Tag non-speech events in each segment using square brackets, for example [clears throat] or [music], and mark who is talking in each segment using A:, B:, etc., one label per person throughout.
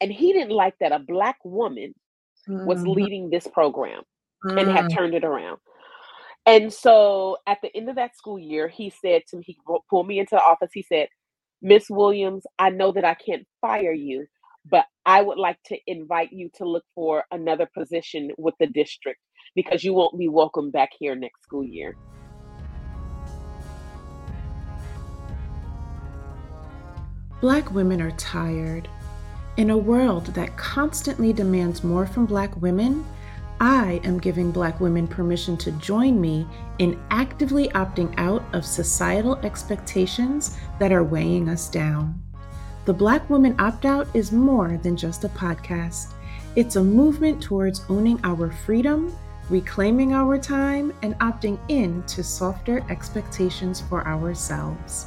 A: And he didn't like that a black woman was
B: Mhm.
A: leading this program and had
B: Mm.
A: turned it around. And so at the end of that school year, he said to me, he pulled me into the office. He said, Miss Williams, I know that I can't fire you, but I would like to invite you to look for another position with the district because you won't be welcome back here next school year.
B: Black women are tired. In a world that constantly demands more from Black women, I am giving Black women permission to join me in actively opting out of societal expectations that are weighing us down. The Black Woman Opt Out is more than just a podcast, it's a movement towards owning our freedom, reclaiming our time, and opting in to softer expectations for ourselves.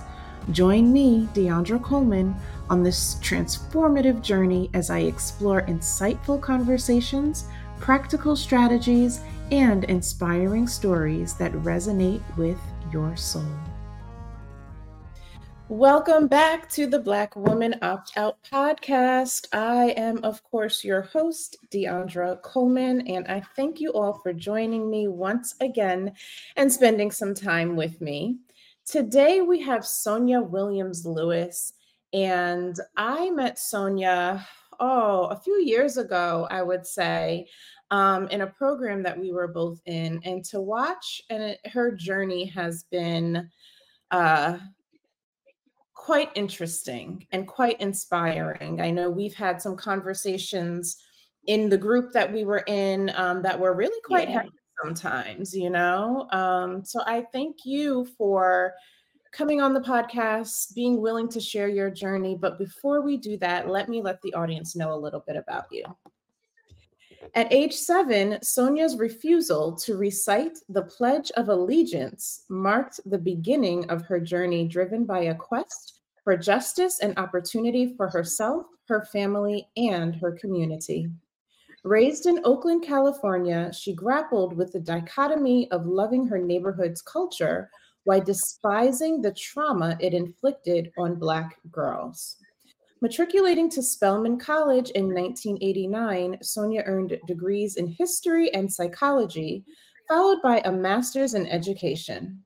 B: Join me, Deandra Coleman, on this transformative journey as I explore insightful conversations, practical strategies, and inspiring stories that resonate with your soul. Welcome back to the Black Woman Opt Out podcast. I am, of course, your host, Deandra Coleman, and I thank you all for joining me once again and spending some time with me. Today we have Sonia Williams Lewis, and I met Sonia, oh, a few years ago, I would say, um, in a program that we were both in. And to watch and it, her journey has been uh, quite interesting and quite inspiring. I know we've had some conversations in the group that we were in um, that were really quite
A: Yeah.
B: heavy sometimes, you know? Um, so I thank you for coming on the podcast, being willing to share your journey. But before we do that, let me let the audience know a little bit about you. At age seven, Sonia's refusal to recite the Pledge of Allegiance marked the beginning of her journey driven by a quest for justice and opportunity for herself, her family, and her community. Raised in Oakland, California, she grappled with the dichotomy of loving her neighborhood's culture while despising the trauma it inflicted on Black girls. Matriculating to Spelman College in 1989, Sonia earned degrees in history and psychology, followed by a master's in education.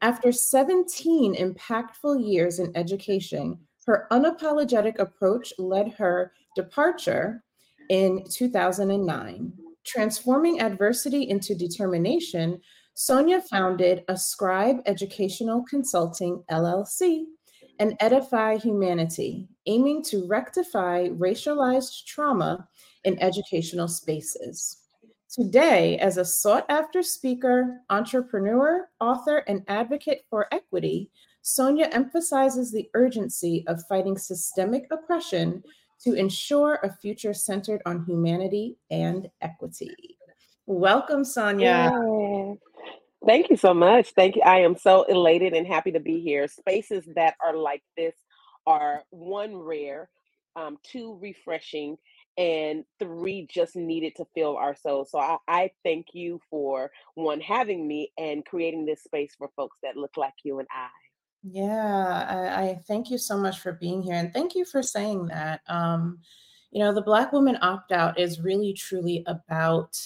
B: After 17 impactful years in education, her unapologetic approach led her departure in 2009. Transforming adversity into determination, Sonia founded Ascribe Educational Consulting LLC and Edify Humanity, aiming to rectify racialized trauma in educational spaces. Today, as a sought after speaker, entrepreneur, author, and advocate for equity, Sonia emphasizes the urgency of fighting systemic oppression to ensure a future centered on humanity and equity. Welcome, Sonia.
A: Thank you so much. Thank you. I am so elated and happy to be here. Spaces that are like this are one rare, um, two refreshing, and three just needed to fill our souls. So I, I thank you for one having me and creating this space for folks that look like you and I.
B: Yeah, I, I thank you so much for being here. And thank you for saying that. Um, you know, the Black Woman Opt Out is really, truly about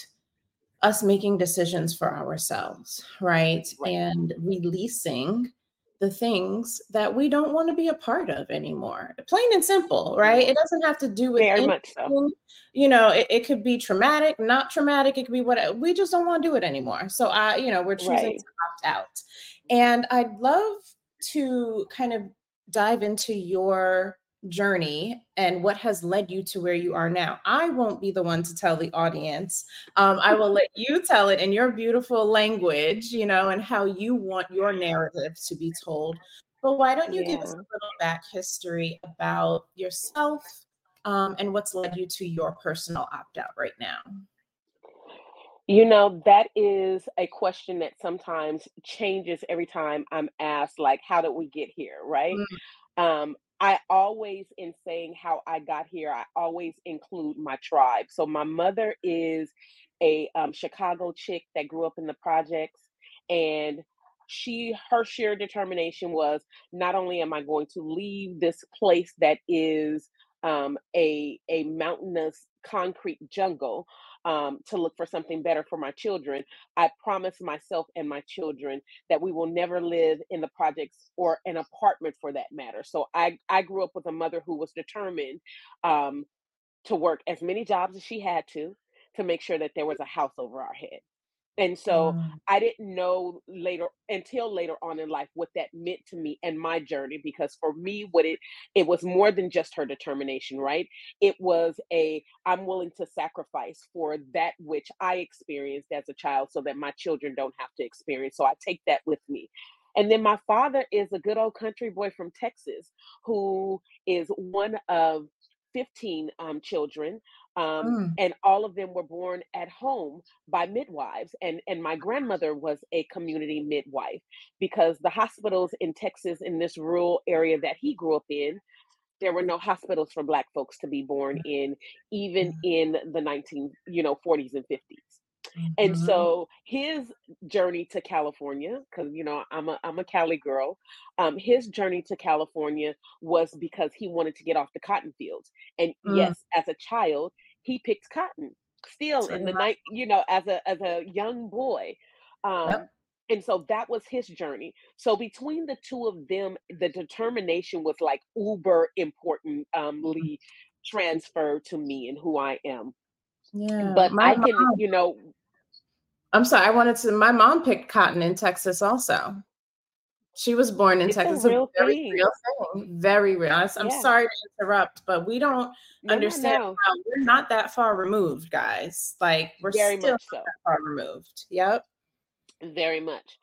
B: us making decisions for ourselves, right?
A: Right.
B: And releasing the things that we don't want to be a part of anymore. Plain and simple, right?
A: Mm-hmm.
B: It doesn't have to do with
A: Very much so.
B: anything. You know, it, it could be traumatic, not traumatic. It could be what we just don't want to do it anymore. So I, you know, we're choosing
A: Right.
B: to opt out. And I'd love to kind of dive into your journey and what has led you to where you are now. I won't be the one to tell the audience. Um, I will let you tell it in your beautiful language, you know, and how you want your narrative to be told. But why don't you give us a little back history about yourself um, and what's led you to your personal opt out right now?
A: You know, that is a question that sometimes changes every time I'm asked, like, how did we get here? Right.
B: Mm.
A: Um, I always, in saying how I got here, I always include my tribe. So my mother is a um, Chicago chick that grew up in the projects, and she, her sheer determination was not only am I going to leave this place that is um, a a mountainous concrete jungle um, to look for something better for my children, I promise myself and my children that we will never live in the projects or an apartment for that matter. So I, I grew up with a mother who was determined um, to work as many jobs as she had to to make sure that there was a house over our head. And so
B: Mm,
A: I didn't know later until later on in life what that meant to me and my journey because for me what it it was more than just her determination, right? It was a I'm willing to sacrifice for that which I experienced as a child so that my children don't have to experience. So I take that with me. And then my father is a good old country boy from Texas who is one of 15 um, children um,
B: mm,
A: and all of them were born at home by midwives and and my grandmother was a community midwife because the hospitals in texas in this rural area that he grew up in there were no hospitals for black folks to be born in even
B: mm,
A: in the 19 you know 40s and 50s and
B: mhm,
A: so his journey to California, because you know I'm a I'm a Cali girl, um, his journey to California was because he wanted to get off the cotton fields. And
B: mm.
A: yes, as a child, he picked cotton still in the night, you know, as a as a young boy. Um,
B: Yep.
A: and so that was his journey. So between the two of them, the determination was like uber important, um, Lee transferred to me and who I am.
B: Yeah.
A: But
B: My
A: I can,
B: mom,
A: you know,
B: I'm sorry, I wanted to, my mom picked cotton in Texas also. She was born in
A: it's
B: Texas. A
A: real
B: very
A: thing.
B: real thing. Very real. I'm
A: Yeah.
B: sorry to interrupt, but we don't
A: No,
B: understand
A: no.
B: how we're not that far removed, guys. Like we're
A: Very
B: still
A: much so.
B: far removed. Yep.
A: Very much.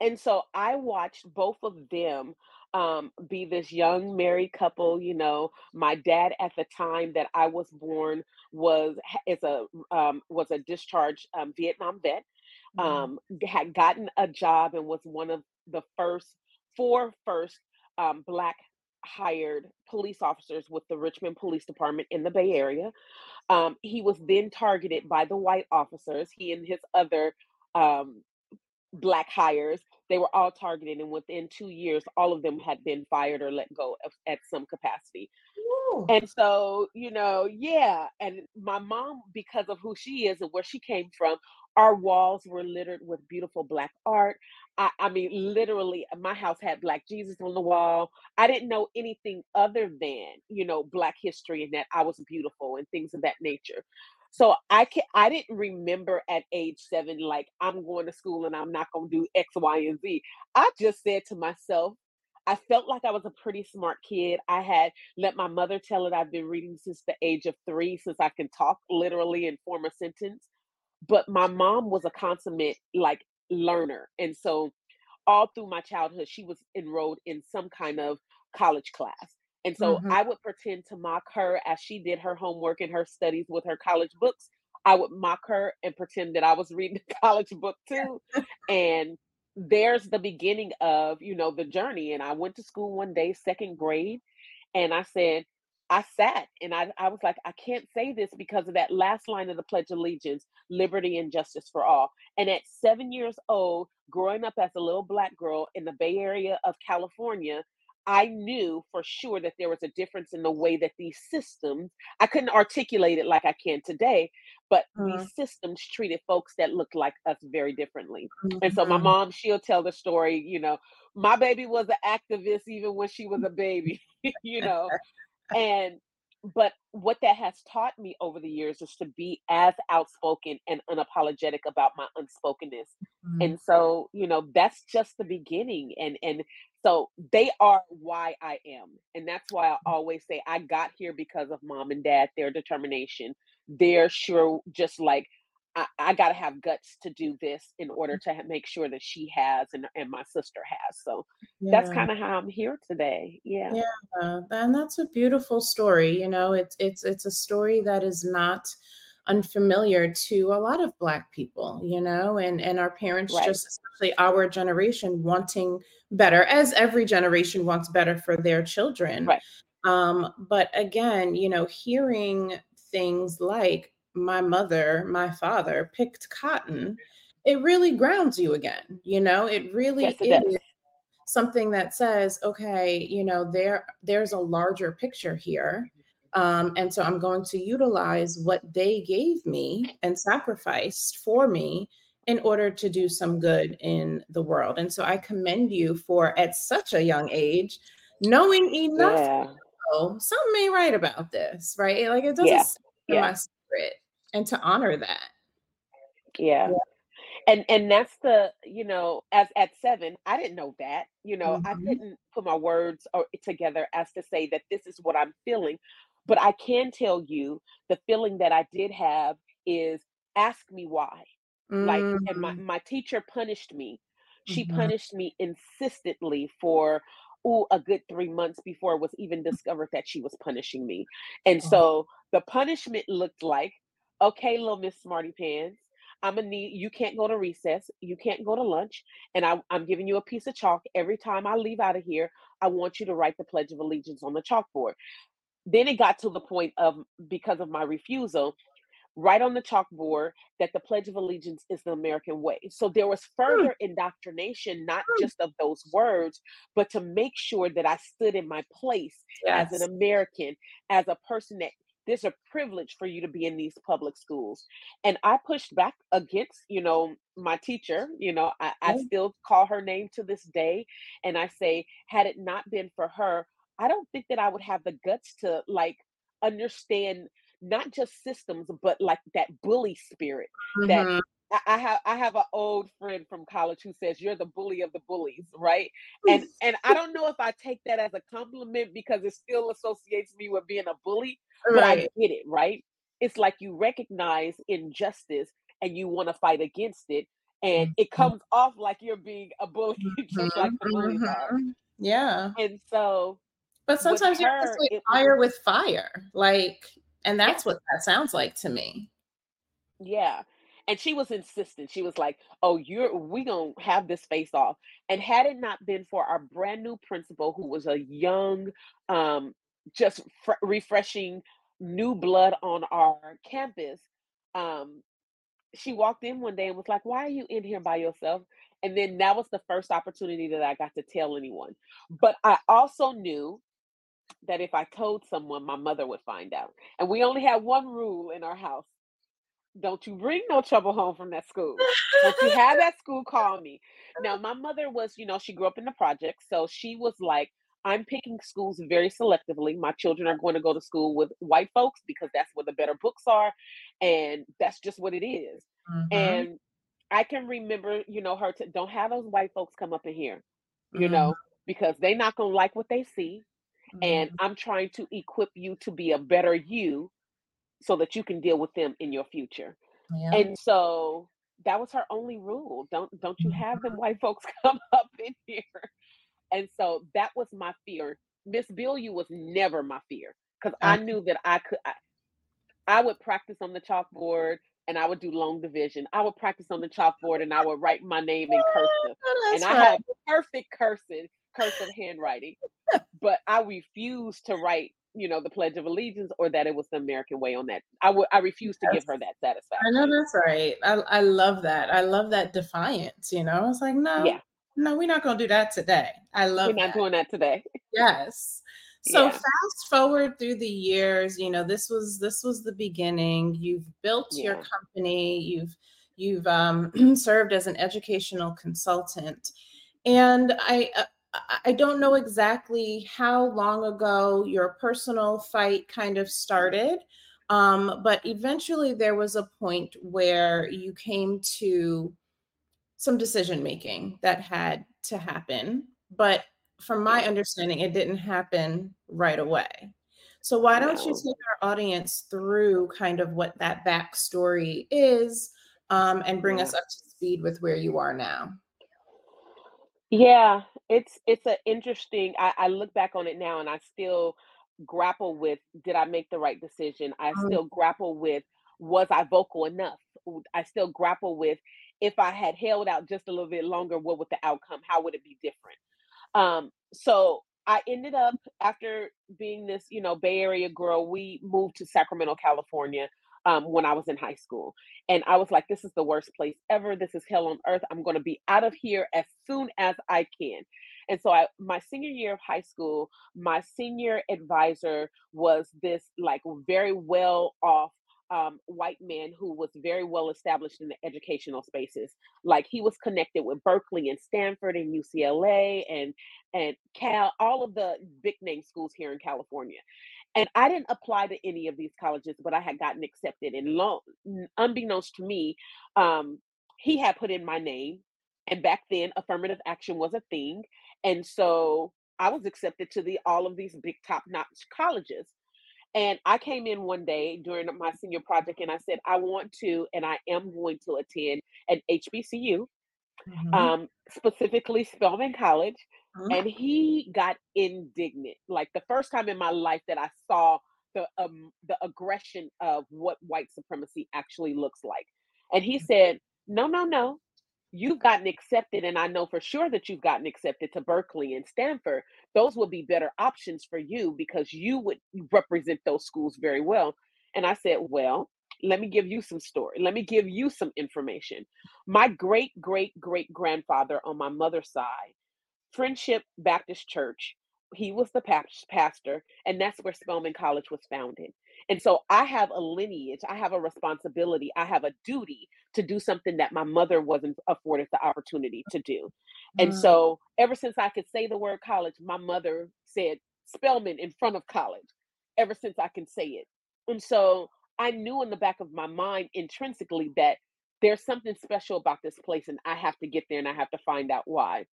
A: And so I watched both of them um, be this young married couple. You know, my dad at the time that I was born was is a um, was a discharged um, Vietnam vet.
B: Mhm.
A: Um, had gotten a job and was one of the first four first um, black hired police officers with the Richmond Police Department in the Bay Area. Um, he was then targeted by the white officers. He and his other um, black hires, they were all targeted, and within 2 years, all of them had been fired or let go of at some capacity.
B: Ooh.
A: And so, you know, yeah, and my mom, because of who she is and where she came from, our walls were littered with beautiful black art. I, I mean, literally, my house had Black Jesus on the wall. I didn't know anything other than, you know, Black history and that I was beautiful and things of that nature. So I can I didn't remember at age seven, like I'm going to school and I'm not going to do X, Y, and Z. I just said to myself, I felt like I was a pretty smart kid. I had let my mother tell it. I've been reading since the age of three, since I can talk literally and form a sentence. But my mom was a consummate like learner. And so all through my childhood, she was enrolled in some kind of college class. And so
B: Mhm.
A: I would pretend to mock her as she did her homework and her studies with her college books. I would mock her and pretend that I was reading a [laughs] college book [laughs] too. And there's the beginning of, you know, the journey. And I went to school one day, second grade, and I said, I sat and I, I was like, I can't say this because of that last line of the Pledge of Allegiance liberty and justice for all. And at seven years old, growing up as a little black girl in the Bay Area of California, I knew for sure that there was a difference in the way that these systems, I couldn't articulate it like I can today, but these
B: Mhm.
A: systems treated folks that looked like us very differently. And so my
B: Mhm.
A: mom, she'll tell the story, you know, my baby was an activist even when she was a baby, [laughs] you know, and but what that has taught me over the years is to be as outspoken and unapologetic about my unspokenness.
B: Mhm.
A: And so, you know, that's just the beginning. And and so they are why I am. And that's why I always say I got here because of mom and dad, their determination. They're sure just like I, I gotta have guts to do this in order to ha- make sure that she has and, and my sister has. So that's kind of how I'm here today. Yeah.
B: Yeah, and that's a beautiful story. You know, it's it's it's a story that is not unfamiliar to a lot of Black people. You know, and and our parents,
A: Right.
B: just especially our generation, wanting better, as every generation wants better for their children.
A: Right.
B: Um, but again, you know, hearing things like my mother, my father picked cotton, it really grounds you again. You know, it really
A: Yes, it does.
B: is something that says, okay, you know, there there's a larger picture here. Um, and so I'm going to utilize what they gave me and sacrificed for me in order to do some good in the world. And so I commend you for at such a young age knowing enough
A: Yeah.
B: know something ain't right about this, right? Like it doesn't
A: Yeah. Yeah.
B: my spirit and to honor that.
A: Yeah.
B: Yeah.
A: And and that's the, you know, as at 7, I didn't know that. You know, I
B: Mhm.
A: couldn't put my words or together as to say that this is what I'm feeling. But I can tell you the feeling that I did have is ask me why. Like, and my
B: Mm,
A: my teacher punished me. She
B: mhm,
A: punished me insistently for ooh, a good 3 months before it was even discovered that she was punishing me. And
B: oh,
A: so the punishment looked like, okay, little Miss Smarty Pants, I'm gonna need you can't go to recess, you can't go to lunch, and I, I'm giving you a piece of chalk. Every time I leave out of here, I want you to write the Pledge of Allegiance on the chalkboard. Then it got to the point of because of my refusal, write on the chalkboard that the Pledge of Allegiance is the American way. So there was
B: mm,
A: further indoctrination, not
B: mm.
A: just of those words, but to make sure that I stood in my place as an American, as a person that there's a privilege for you to be in these public schools. And I pushed back against, you know, my teacher. You know, I, I still call her name to this day. And I say, had it not been for her, I don't think that I would have the guts to like understand not just systems, but like that bully spirit that
B: Mhm.
A: I, have I have an old friend from college who says you're the bully of the bullies, right? And and I don't know if I take that as a compliment because it still associates me with being a bully, but I get it, right? It's like you recognize injustice and you want to fight against it, and it
B: Mhm,
A: comes off like you're being a bully, [laughs] just like the bullies are.
B: mhm. Yeah.
A: And so
B: But sometimes you have to
A: it was
B: fire with fire. Like, and that's what that sounds like to me.
A: Yeah. And she was insistent. She was like, "Oh, you're we gonna have this face off." And had it not been for our brand new principal, who was a young, um, just fr- refreshing new blood on our campus, um, she walked in one day and was like, "Why are you in here by yourself?" And then that was the first opportunity that I got to tell anyone. But I also knew that if I told someone, my mother would find out. And we only had one rule in our house don't you bring no trouble home from that school. Once you have that school, call me. Now, my mother was, you know, she grew up in the project, so she was like, I'm picking schools very selectively. My children are going to go to school with white folks because that's where the better books are, and that's just what it is.
B: Mhm,
A: And I can remember, you know, her to don't have those white folks come up in here, you
B: mhm,
A: know, because they're not gonna like what they see. And
B: mhm.
A: I'm trying to equip you to be a better you so that you can deal with them in your future.
B: Yeah.
A: And so that was her only rule. Don't don't you have them mm-hmm. white folks [laughs] come up in here. And so that was my fear. Miss Billieu was never my fear because I knew that I could I, I would practice on the chalkboard and I would do long division. I would practice on the chalkboard and I would write my name in [laughs] cursive.
B: Oh,
A: And I
B: right.
A: have perfect cursive, cursive handwriting. But I refused to write, you know, the Pledge of Allegiance or that it was the American way on that. I would I refuse to give her that satisfaction
B: I know that's right. I I love that. I love that defiance, you know? It's like,
A: Yeah,
B: no, no, we're not gonna do that today. I
A: we're
B: love
A: not
B: that.
A: doing that today.
B: Yes. [laughs] So
A: Yeah,
B: fast forward through the years, you know, this was this was the beginning. You've built your company, you've you've um, [clears throat] served as an educational consultant. And I uh, I don't know exactly how long ago your personal fight kind of started. Um, but eventually there was a point where you came to some decision making that had to happen. But from my understanding, it didn't happen right away. So, why don't you take our audience through kind of what that backstory is um, and bring us up to speed with where you are now?
A: Yeah, it's it's an interesting I, I look back on it now and I still grapple with did I make the right decision? I
B: Mm,
A: still grapple with was I vocal enough? I still grapple with if I had held out just a little bit longer, what would the outcome? How would it be different? Um, so I ended up after being this, you know, Bay Area girl, we moved to Sacramento, California, um, when I was in high school. And I was like, this is the worst place ever. This is hell on earth. I'm gonna be out of here as soon as I can. And so I my senior year of high school, my senior advisor was this like very well off um, white man who was very well established in the educational spaces. Like he was connected with Berkeley and Stanford and UCLA and and Cal, all of the big name schools here in California. And I didn't apply to any of these colleges, but I had gotten accepted. And long, unbeknownst to me, um, he had put in my name. And back then, affirmative action was a thing. And so I was accepted to the all of these big top notch colleges. And I came in one day during my senior project and I said, I want to, and I am going to attend an HBCU, mm-hmm. um, specifically Spelman College. Mm-hmm. And he got indignant. Like the first time in my life that I saw the um, the aggression of what white supremacy actually looks like. And he mm-hmm. said, No, no, no you've gotten accepted, and I know for sure that you've gotten accepted to Berkeley and Stanford, those would be better options for you because you would represent those schools very well. And I said, Well, let me give you some story. Let me give you some information. My great great great grandfather on my mother's side, Friendship Baptist Church, he was the pastor, and that's where Spelman College was founded. And so I have a lineage, I have a responsibility, I have a duty to do something that my mother wasn't afforded the opportunity to do. And mm. so ever since I could say the word college, my mother said Spelman in front of college, ever since I can say it. And so I knew in the back of my mind intrinsically that there's something special about this place and I have to get there and I have to find out why.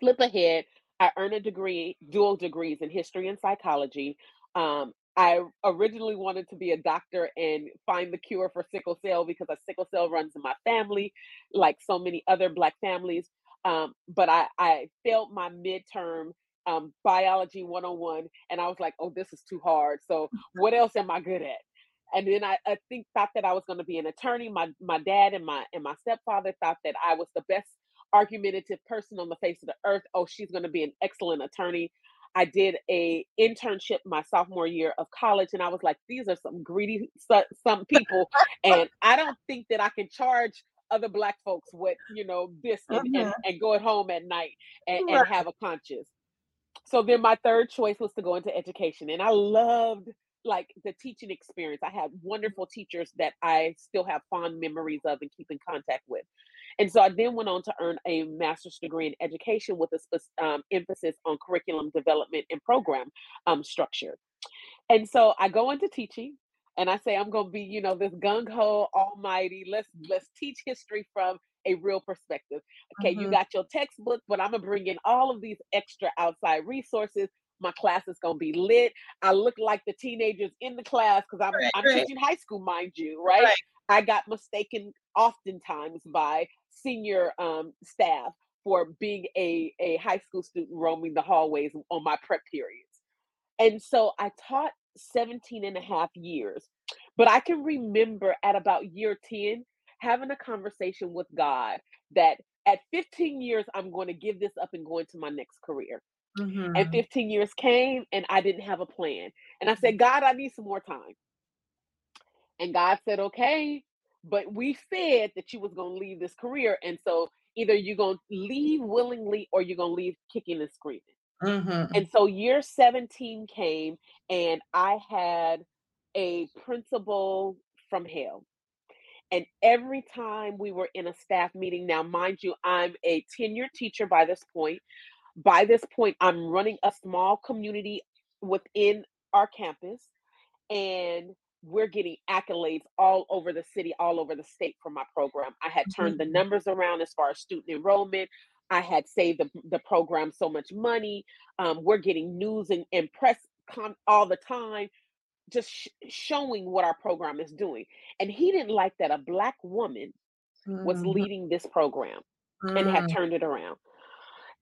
A: Flip ahead, I earned a degree, dual degrees in history and psychology. Um, I originally wanted to be a doctor and find the cure for sickle cell because a sickle cell runs in my family, like so many other Black families. Um, but I, I failed my midterm um, biology 101, and I was like, oh, this is too hard. So, what else am I good at? And then I, I think thought that I was going to be an attorney. My my dad and my and my stepfather thought that I was the best argumentative person on the face of the earth. Oh, she's going to be an excellent attorney. I did a internship my sophomore year of college, and I was like, these are some greedy some people, and [laughs] I don't think that I can charge other black folks with you know this and, mm-hmm. and, and, go at home at night and, and have a conscience. So then my third choice was to go into education, and I loved like the teaching experience. I had wonderful teachers that I still have fond memories of and keep in contact with. And so I then went on to earn a master's degree in education with a um, emphasis on curriculum development and program um, structure. And so I go into teaching and I say I'm going to be, you know, this gung ho almighty. Let's let's teach history from a real perspective. Okay, mm-hmm. you got your textbook, but I'm gonna bring in all of these extra outside resources. My class is gonna be lit. I look like the teenagers in the class because I'm, right, I'm right. teaching high school, mind you, right? right? I got mistaken oftentimes by senior um, staff for being a, a high school student roaming the hallways on my prep periods. And so I taught 17 and a half years. But I can remember at about year 10 having a conversation with God that at 15 years, I'm going to give this up and go into my next career. Mm-hmm. And 15 years came and I didn't have a plan. And I said, God, I need some more time. And God said, okay, but we said that you was going to leave this career and so either you're going to leave willingly or you're going to leave kicking and screaming. Mm-hmm. and so year 17 came and i had a principal from hell. And every time we were in a staff meeting now mind you i'm a tenured teacher by this point. By this point i'm running a small community within our campus and we're getting accolades all over the city, all over the state for my program. I had turned mm-hmm. the numbers around as far as student enrollment. I had saved the, the program so much money. Um, we're getting news and, and press con- all the time, just sh- showing what our program is doing. And he didn't like that a Black woman mm-hmm. was leading this program mm-hmm. and had mm. turned it around.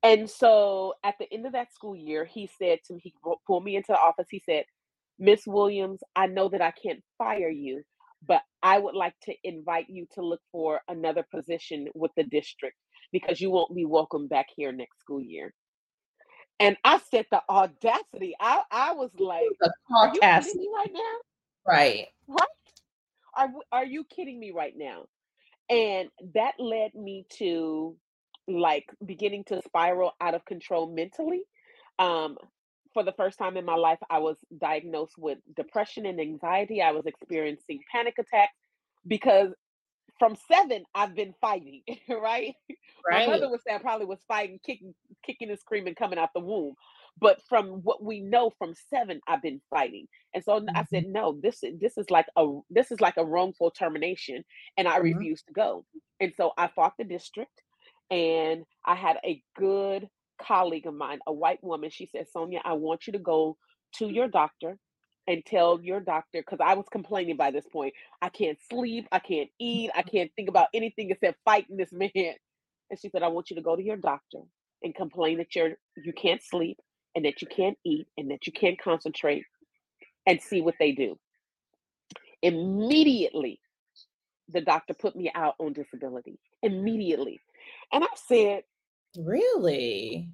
A: And so at the end of that school year, he said to me, he pulled me into the office. He said, Miss Williams, I know that I can't fire you, but I would like to invite you to look for another position with the district because you won't be welcome back here next school year. And I said the audacity. I, I was like, are you kidding me right now?
B: Right.
A: Right. Are, are you kidding me right now? And that led me to like beginning to spiral out of control mentally. Um, for the first time in my life, I was diagnosed with depression and anxiety. I was experiencing panic attacks because from seven, I've been fighting, right? [laughs]
B: Right.
A: My mother would say I probably was fighting, kicking, kicking and screaming coming out the womb. But from what we know from seven, I've been fighting. And so I
B: Mhm.
A: said, no, this is this is like a this is like a wrongful termination, and I
B: Mhm.
A: refuse to go. And so I fought the district, and I had a good colleague of mine, a white woman. She said, Sonia, I want you to go to your doctor and tell your doctor because I was complaining by this point. I can't sleep, I can't eat, I can't think about anything except fighting this [laughs] man. And she said, I want you to go to your doctor and complain that you're you can't sleep and that you can't eat and that you can't concentrate and see what they do. Immediately, the doctor put me out on disability. Immediately. And I said,
B: Really?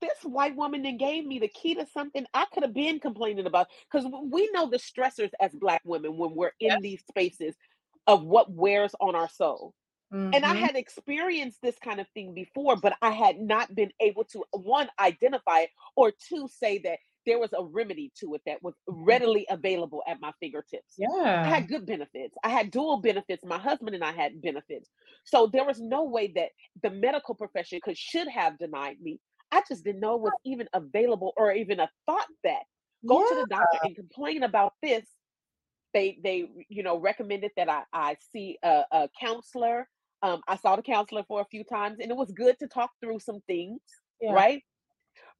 A: this white woman then gave me the key to something I could have been complaining about. Because we know the stressors as Black women when we're in these spaces of what wears on our soul. And I
B: Mhm.
A: had experienced this kind of thing before, but I had not been able to, one, identify it, or two, say that there was a remedy to it that was readily available at my fingertips.
B: Yeah.
A: I had good benefits. I had dual benefits. My husband and I had benefits. So there was no way that the medical profession could should have denied me. I just didn't know it was even available or even a thought that go to the doctor and complain about this. They they you know recommended that I I see a, a counselor. Um, I saw the counselor for a few times, and it was good to talk through some things,
B: Yeah.
A: right?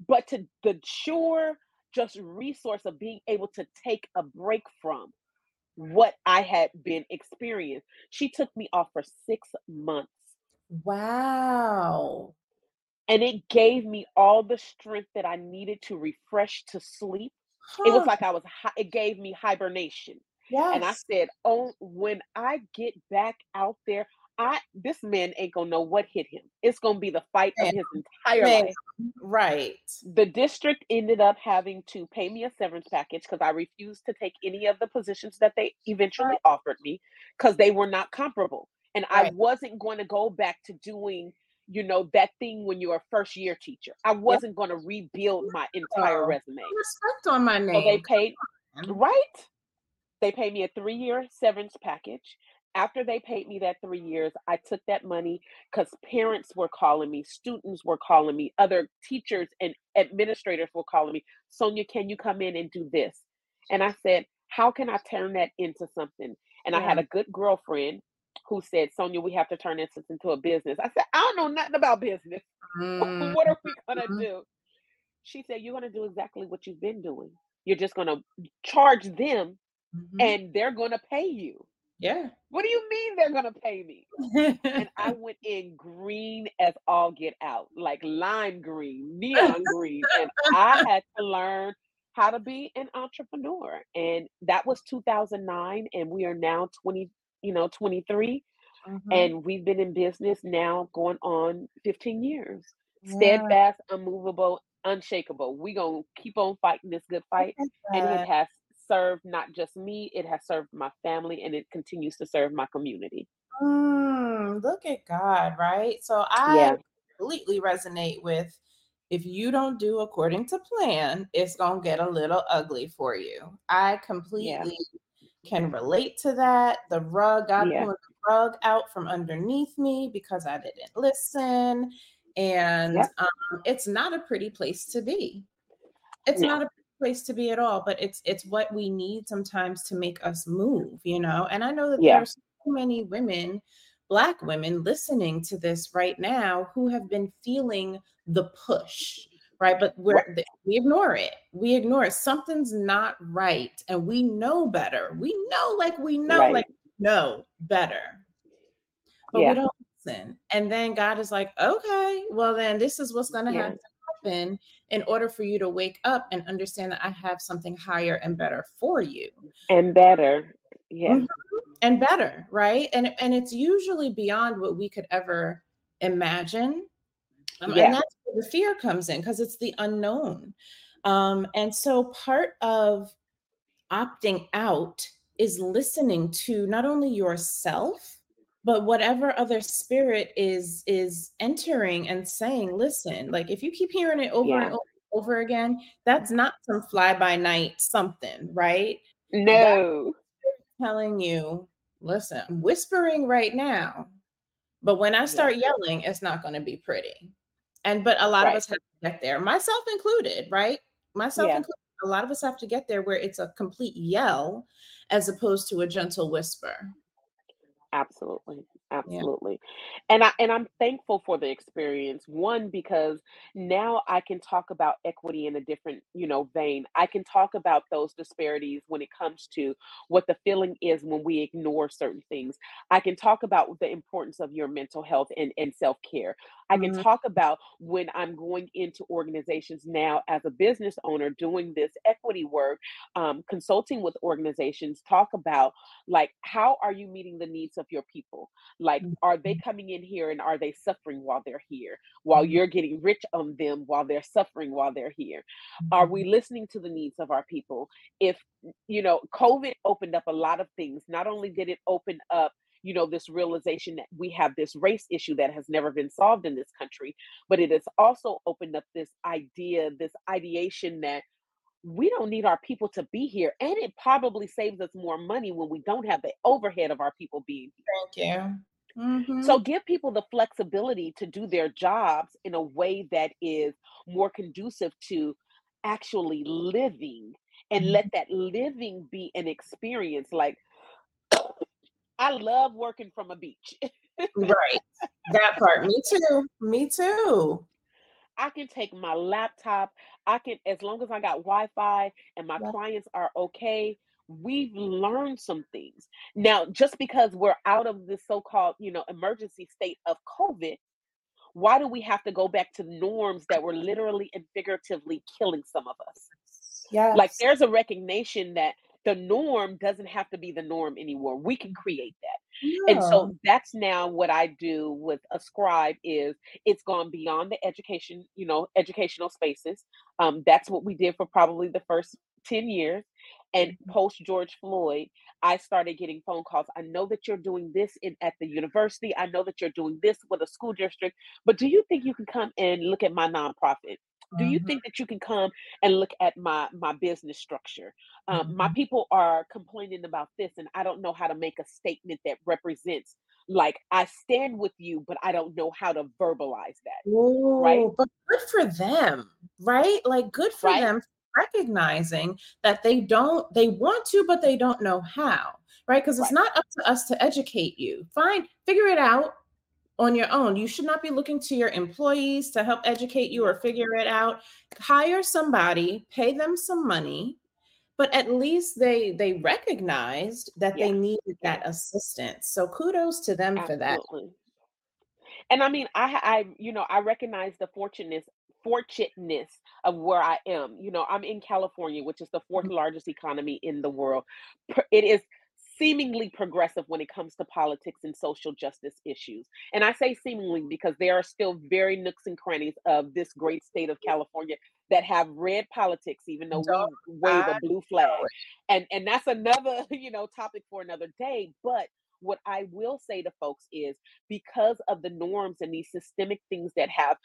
A: But to the sure just resource of being able to take a break from what I had been experienced. She took me off for 6 months,
B: Wow.
A: and it gave me all the strength that I needed to refresh to sleep. It was like I was it gave me hibernation, and I said, "Oh, when I get back out there, I this man ain't gonna know what hit him. It's gonna be the fight of his entire
B: man.
A: life."
B: Right.
A: The district ended up having to pay me a severance package because I refused to take any of the positions that they eventually
B: Right.
A: offered me because they were not comparable. And I wasn't going to go back to doing, you know, that thing when you're a first year teacher. I wasn't going to rebuild my entire
B: Oh,
A: resume.
B: respect on my
A: So they paid, right? They paid me a three year severance package. After they paid me that three years, I took that money because parents were calling me, students were calling me, other teachers and administrators were calling me. Sonia, can you come in and do this? And I said, How can I turn that into something? And I had a good girlfriend who said, Sonia, we have to turn this into a business. I said, I don't know nothing about business. [laughs]
B: Mm.
A: what are we going to
B: Mhm.
A: do? She said, You're going to do exactly what you've been doing. You're just going to charge them
B: Mhm.
A: and they're going to pay you.
B: Yeah.
A: What do you mean they're gonna pay me? And I [laughs] went in green as all get out, like lime green, neon green, and I had to learn how to be an entrepreneur. And that was 2009, and we are now 20, you know, 23,
B: Mhm.
A: and we've been in business now going on 15 years.
B: Yeah.
A: Steadfast, unmovable, unshakable. We're gonna keep on fighting this good fight, and it has served not just me, it has served my family, and it continues to serve my community.
B: Mm, look at God, right? So I
A: Yeah.
B: completely resonate with if you don't do according to plan, it's going to get a little ugly for you. I
A: Yeah.
B: completely can relate to that. The rug, God
A: Yeah.
B: pulling the rug out from underneath me because I didn't listen. And
A: Yep.
B: um, it's not a pretty place to be. It's
A: No.
B: not a place to be at all, but it's it's what we need sometimes to make us move, you know. And I know that
A: Yeah.
B: there's so many women, black women listening to this right now who have been feeling the push, right? But we're th- we ignore it. We ignore it. Something's not right, and we know better. We know, like we know,
A: Right.
B: like know better, but we don't listen. And then God is like, okay, well then this is what's going to
A: Yeah.
B: to happen in order for you to wake up and understand that I have something higher and better for you.
A: And better. Yeah.
B: Mhm. And better, right? And and it's usually beyond what we could ever imagine. Um,
A: Yeah.
B: and that's where the fear comes in because it's the unknown. Um, and so part of opting out is listening to not only yourself, but whatever other spirit is is entering and saying listen like if you keep hearing it over yeah. and over, over again that's not some fly by night something right
A: no
B: telling you listen i'm whispering right now but when i start yeah. yelling it's not going to be pretty and but a lot right. of us have to get there myself included right myself yeah. included a lot of us have to get there where it's a complete yell as opposed to a gentle whisper
A: Absolutely. Absolutely. And I and I'm thankful for the experience. One because now I can talk about equity in a different, you know, vein. I can talk about those disparities when it comes to what the feeling is when we ignore certain things. I can talk about the importance of your mental health and, and self-care. I can mm-hmm. talk about when I'm going into organizations now as a business owner doing this equity work, um, consulting with organizations, talk about like how are you meeting the needs of your people? Like, are they mm-hmm. coming in here and are they suffering while they're here? While mm-hmm. you're getting rich on them while they're suffering while they're here? Are we listening to the needs of our people? If, you know, COVID opened up a lot of things, not only did it open up you know this realization that we have this race issue that has never been solved in this country but it has also opened up this idea this ideation that we don't need our people to be here and it probably saves us more money when we don't have the overhead of our people being
B: here thank you mm-hmm.
A: so give people the flexibility to do their jobs in a way that is more conducive to actually living and mm-hmm. let that living be an experience like I love working from a beach.
B: right. That part. Me too. Me too.
A: I can take my laptop. I can, as long as I got Wi Fi and my clients are okay, we've learned some things. Now, just because we're out of this so called, you know, emergency state of COVID, why do we have to go back to norms that were literally and figuratively killing some of us? Yeah. Like there's a recognition that the norm doesn't have to be the norm anymore. We can create that. Yeah. And so that's now what I do with Ascribe is it's gone beyond the education, you know, educational spaces. Um, that's what we did for probably the first 10 years. And mm-hmm. post George Floyd, I started getting phone calls. I know that you're doing this in, at the university. I know that you're doing this with a school district, but do you think you can come and look at my nonprofit? do you mm-hmm. think that you can come and look at my my business structure um, mm-hmm. my people are complaining about this and i don't know how to make a statement that represents like i stand with you but i don't know how to verbalize that
B: Ooh, right but good for them right like good for right? them recognizing that they don't they want to but they don't know how right because it's right. not up to us to educate you fine figure it out on your own. You should not be looking to your employees to help educate you or figure it out. Hire somebody, pay them some money, but at least they they recognized that yeah. they needed that assistance. So kudos to them Absolutely. for that.
A: And I mean, I I you know, I recognize the fortunateness fortunateness of where I am. You know, I'm in California, which is the fourth mm-hmm. largest economy in the world. It is seemingly progressive when it comes to politics and social justice issues. And I say seemingly because there are still very nooks and crannies of this great state of California that have red politics, even though we wave a blue flag. And and that's another, [laughs] you know, topic for another day. But what I will say to folks is because of the norms and these systemic things that have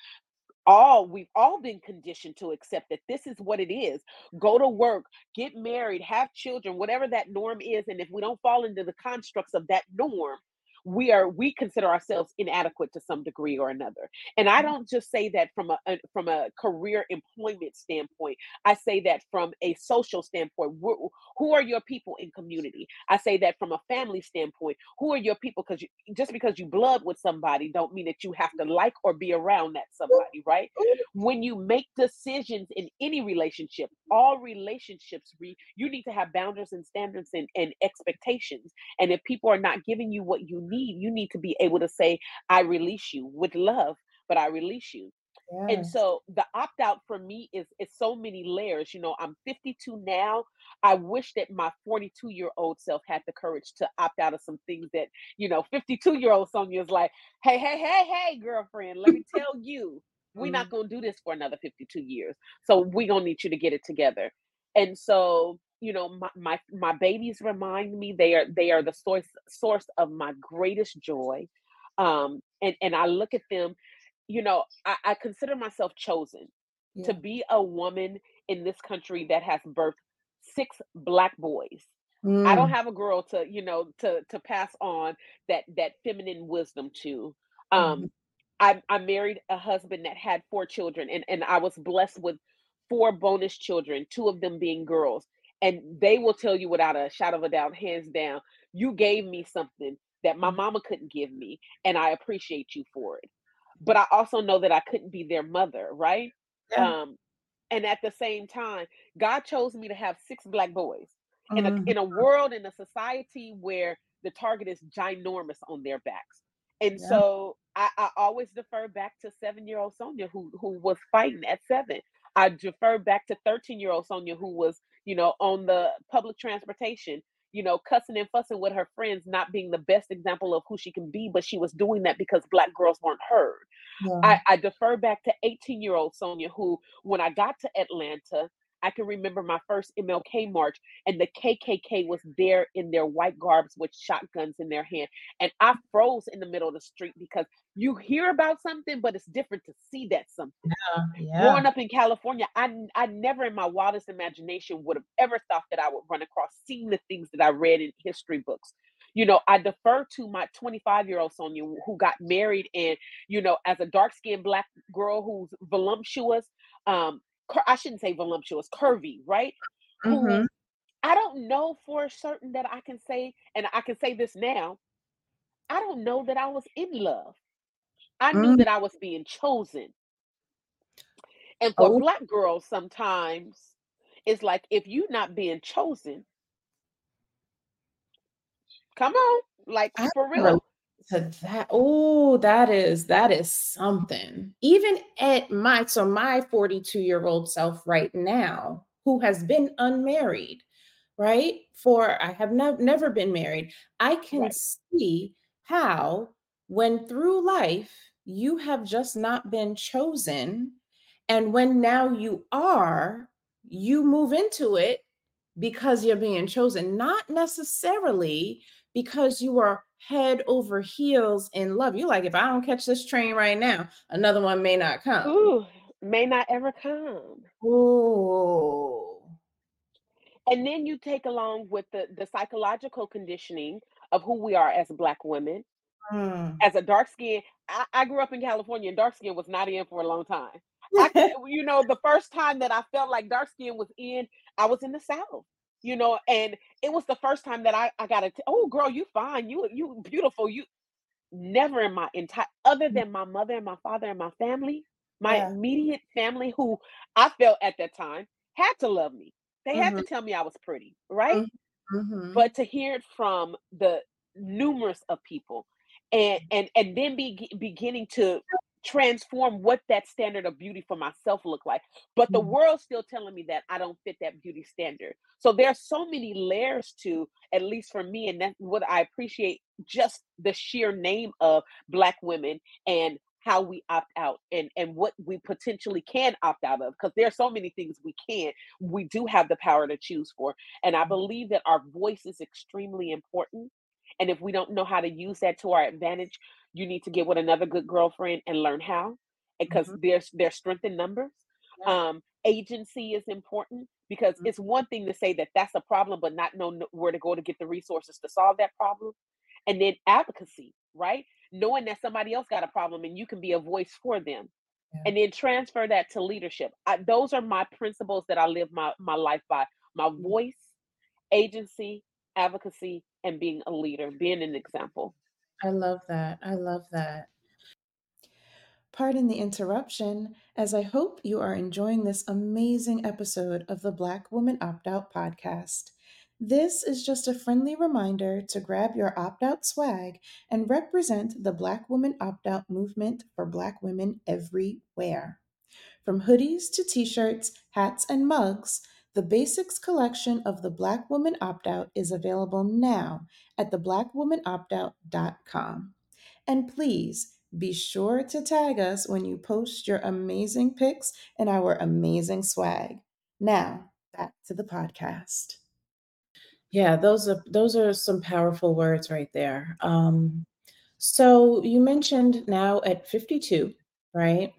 A: all we've all been conditioned to accept that this is what it is. Go to work get married have children whatever that norm is and if we don't fall into the constructs of that norm we are we consider ourselves inadequate to some degree or another. And i mm-hmm. don't just say that from a, a from a career employment standpoint. I say that from a social standpoint. Who are your people in community? I say that from a family standpoint. Who are your people? Because just because you blood with somebody don't mean that you have to like or be around that somebody right? When you make decisions in any relationship all relationships re, you need to have boundaries and standards and, and expectations. And if people are not giving you what you need. You need to be able to say, I release you with love, but I release you. Yes. And so the opt out for me is is so many layers. You know, I'm 52 now. I wish that my 42 year old self had the courage to opt out of some things that, you know, 52 year old Sonia is like, hey, hey, hey, hey, girlfriend, let me tell you, we're mm-hmm. not gonna do this for another 52 years. So we're gonna need you to get it together. And so you know, my, my my babies remind me they are they are the source source of my greatest joy. Um, and and I look at them, you know, I, I consider myself chosen to be a woman in this country that has birthed six black boys. I don't
B: Mm,
A: have a girl to, you know, to to pass on that that feminine wisdom to. Um,
B: mhm,
A: I I married a husband that had 4 children, and and I was blessed with 4 bonus children, 2 of them being girls, and they will tell you without a shadow of a doubt, hands down, "You gave me something that my
B: mhm.
A: mama couldn't give me, and I appreciate you for it." But I also know that I couldn't be their mother, right?
B: Yeah.
A: Um, and at the same time, God chose me to have 6 black boys in a in a world, in a society where the target is ginormous on their backs. And
B: Yeah.
A: so I, I always defer back to seven-year-old Sonia who who was fighting at seven. I defer back to 13-year-old Sonia who was, you know, on the public transportation, you know, cussing and fussing with her friends, not being the best example of who she can be, but she was doing that because black girls weren't heard.
B: Yeah.
A: I, I defer back to 18 year old Sonia, who, when I got to Atlanta, I can remember my first MLK march, and the KKK was there in their white garbs with shotguns in their hand. And I froze in the middle of the street because you hear about something, but it's different to see that something.
B: Yeah. Yeah.
A: Growing up in California, I, I never in my wildest imagination would have ever thought that I would run across seeing the things that I read in history books. You know, I defer to my 25 year old Sonia who got married and, you know, as a dark skinned black girl who's voluptuous, um, cur- I shouldn't say voluptuous, curvy, right? Who
B: Mhm.
A: I don't know for certain that I can say, and I can say this now, I don't know that I was in love. I knew
B: Mm.
A: that I was being chosen. And for
B: Oh,
A: black girls, sometimes it's like if you're not being chosen, come on, like
B: I
A: for real.
B: To that. Oh, that is that is something. Even at my so my 42-year-old self right now, who has been unmarried, right? For I have nev- never been married. I can
A: Right.
B: see how when through life you have just not been chosen, and when now you are, you move into it because you're being chosen, not necessarily because you are head over heels in love. You're like, if I don't catch this train right now, another one may not come.
A: Ooh, may not ever come.
B: Oh,
A: And then you take along with the the psychological conditioning of who we are as black women.
B: Mm.
A: As a dark skin, I, I grew up in California and dark skin was not in for a long time. I [laughs] you know, the first time that I felt like dark skin was in, I was in the South. You know, and it was the first time that I, I got a, t- oh girl, you fine, you you beautiful, you never in my entire other than my mother and my father and my family, my
B: yeah.
A: immediate family who I felt at that time had to love me. They had
B: hmm
A: to tell me I was pretty, right?
B: hmm
A: but to hear it from the numerous of people and and and then be beginning to transform what that standard of beauty for myself look like but the mm-hmm. world's still telling me that i don't fit that beauty standard so there are so many layers to at least for me and that's what i appreciate just the sheer name of black women and how we opt out and and what we potentially can opt out of because there's so many things we can we do have the power to choose for and I mm-hmm. believe that our voice is extremely important. And if we don't know how to use that to our advantage, you need to get with another good girlfriend and learn how. Because
B: hmm
A: there's there's strength in numbers.
B: Yeah.
A: Um, agency is important because it's one thing to say that that's a problem, but not know where to go to get the resources to solve that problem. And then advocacy, right? Knowing that somebody else got a problem and you can be a voice for them
B: Yeah.
A: and then transfer that to leadership. I, those are my principles that I live my, my life by my voice, agency, advocacy, and being a leader, being an example.
B: I love that. I love that. Pardon the interruption, as I hope you are enjoying this amazing episode of the Black Woman Opt Out podcast. This is just a friendly reminder to grab your opt out swag and represent the Black Woman Opt Out movement for Black women everywhere. From hoodies to t shirts, hats, and mugs, the Basics collection of the Black Woman Opt Out is available now at theblackwomanoptout.com. And please be sure to tag us when you post your amazing pics and our amazing swag. Now, back to the podcast. Yeah, those are those are some powerful words right there. Um, so you mentioned now at 52, right?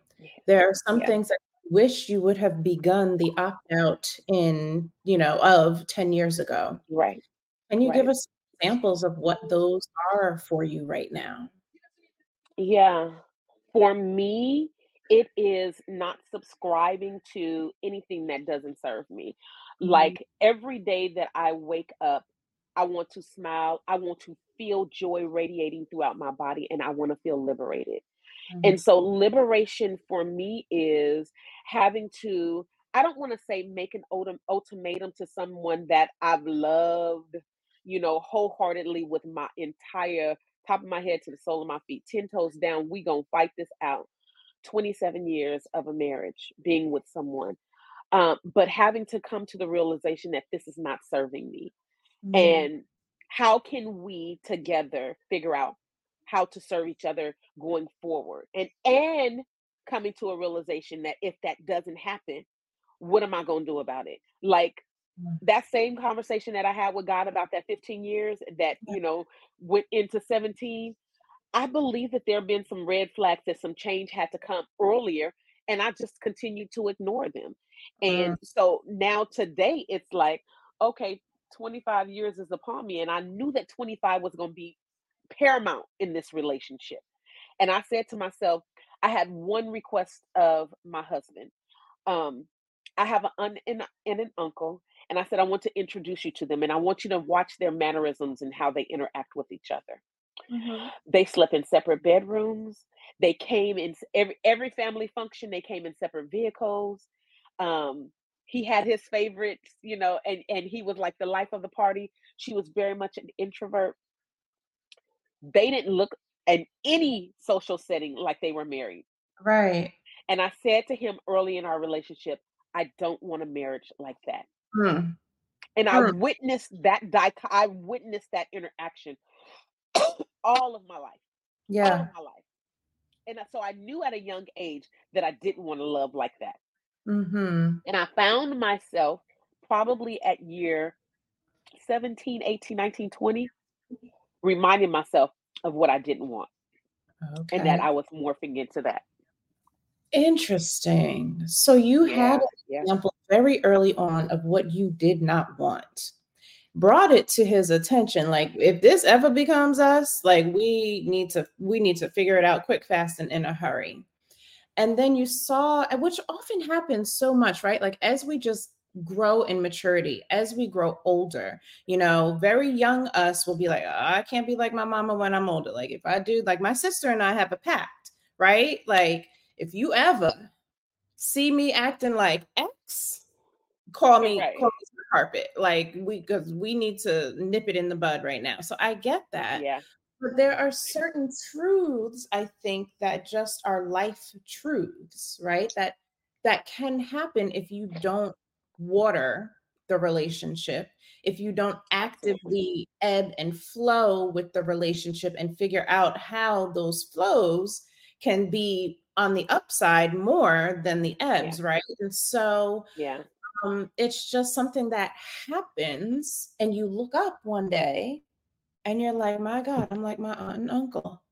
B: There are some
A: Yeah.
B: things that wish you would have begun the opt out in, you know, of 10 years ago.
A: Right.
B: Can you give us examples of what those are for you right now?
A: Yeah. For me, it is not subscribing to anything that doesn't serve me.
B: Mhm,
A: Like every day that I wake up, I want to smile. I want to feel joy radiating throughout my body and I want to feel liberated. And
B: mhm,
A: so liberation for me is having to I don't want to say make an ultimatum to someone that I've loved, you know, wholeheartedly with my entire top of my head to the sole of my feet, 10 toes down, we going to fight this out. 27 years of a marriage being with someone. Um, but having to come to the realization that this is not serving me
B: mhm,
A: and how can we together figure out how to serve each other going forward and and coming to a realization that if that doesn't happen what am i going to do about it like
B: mhm.
A: that same conversation that i had with god about that 15 years that you know went into 17 I believe that there have been some red flags that some change had to come earlier, and I just continued to ignore them.
B: Mm,
A: And so now today it's like, okay, 25 years is upon me, and I knew that 25 was going to be paramount in this relationship. And I said to myself, I had one request of my husband. Um, I have an aunt and, and an uncle, and I said, I want to introduce you to them, and I want you to watch their mannerisms and how they interact with each other.
B: mhm.
A: They slept in separate bedrooms. They came in every every family function, they came in separate vehicles. Um, he had his favorites, you know, and and he was like the life of the party. She was very much an introvert. They didn't look in any social setting like they were married.
B: Right.
A: And I said to him early in our relationship, "I don't want a marriage like that."
B: Mm,
A: And I witnessed that I witnessed that interaction all of my life,
B: Yeah.
A: my life. And so I knew at a young age that I didn't want to love like that.
B: Mhm.
A: And I found myself probably at year 17, 18, 19, 20, reminding myself of what I didn't want and that I was morphing into that.
B: Interesting. So you had an
A: yeah,
B: example very early on of what you did not want. Brought it to his attention, like, "If this ever becomes us, like, we need to we need to figure it out quick, fast, and in a hurry." And then you saw which often happens so much, right? Like, as we just grow in maturity, as we grow older, you know, very young us will be like, "Oh, I can't be like my mama when I'm older." Like, if I do like, my sister and I have a pact, right? Like, if you ever see me acting like X, call me call me the carpet. Like, we because we need to nip it in the bud right now. So I get that.
A: Yeah,
B: But there are certain truths, I think, that just are life truths, right? That that can happen if you don't water the relationship, if you don't actively ebb and flow with the relationship and figure out how those flows can be on the upside more than the
A: Yeah,
B: ebbs, right? And so
A: yeah,
B: um, it's just something that happens, and you look up one day and you're like, "My God, I'm like my aunt and uncle."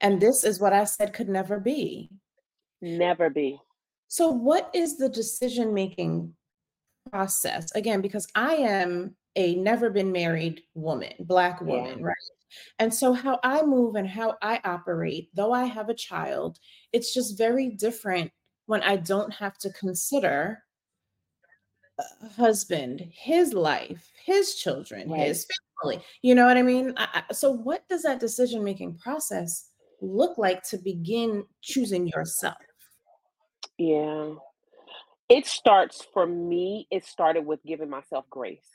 B: And this is what I said could never be.
A: never be.
B: So what is the decision-making process? Again, because I am a never been married woman, Black
A: Yeah,
B: woman, right? And so how I move and how I operate, though I have a child, it's just very different when I don't have to consider a husband, his life, his children,
A: right.
B: his family. You know what I mean? I, I, so, what does that decision making process look like to begin choosing yourself?
A: Yeah. It starts for me, it started with giving myself grace.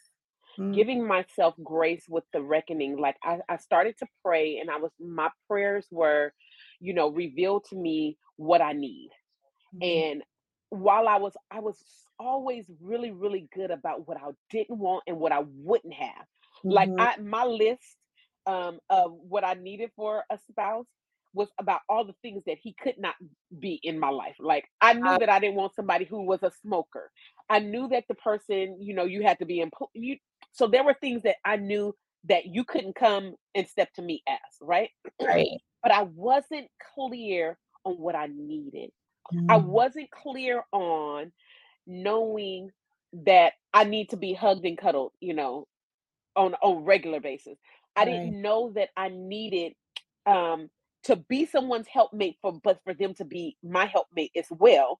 B: Mm,
A: Giving myself grace with the reckoning. Like I, I started to pray and I was my prayers were, you know, reveal to me what I need.
B: mhm,
A: And while I was I was always really, really good about what I didn't want and what I wouldn't have. Like
B: mhm.
A: I my list um of what I needed for a spouse was about all the things that he could not be in my life. Like I knew
B: Uh,
A: that I didn't want somebody who was a smoker. I knew that the person, you know, you had to be in you so there were things that I knew that you couldn't come and step to me as, right?
B: Right. [clears throat]
A: but I wasn't clear on what I needed. I
B: Mm,
A: wasn't clear on knowing that I need to be hugged and cuddled, you know, on on regular basis. I
B: right.
A: didn't know that I needed um to be someone's helpmate for but for them to be my helpmate as well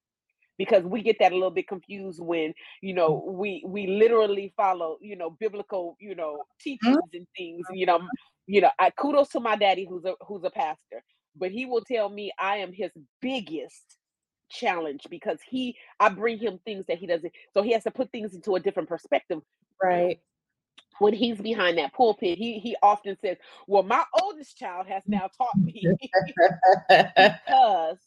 A: because we get that a little bit confused when you know we we literally follow you know biblical you know
B: Mhm,
A: teachings and things you know you know I kudos to my daddy who's a who's a pastor but he will tell me I am his biggest challenge because he I bring him things that he doesn't so he has to put things into a different perspective
B: Right.
A: When he's behind that pulpit he he often says well my oldest child has now taught me. [laughs] Because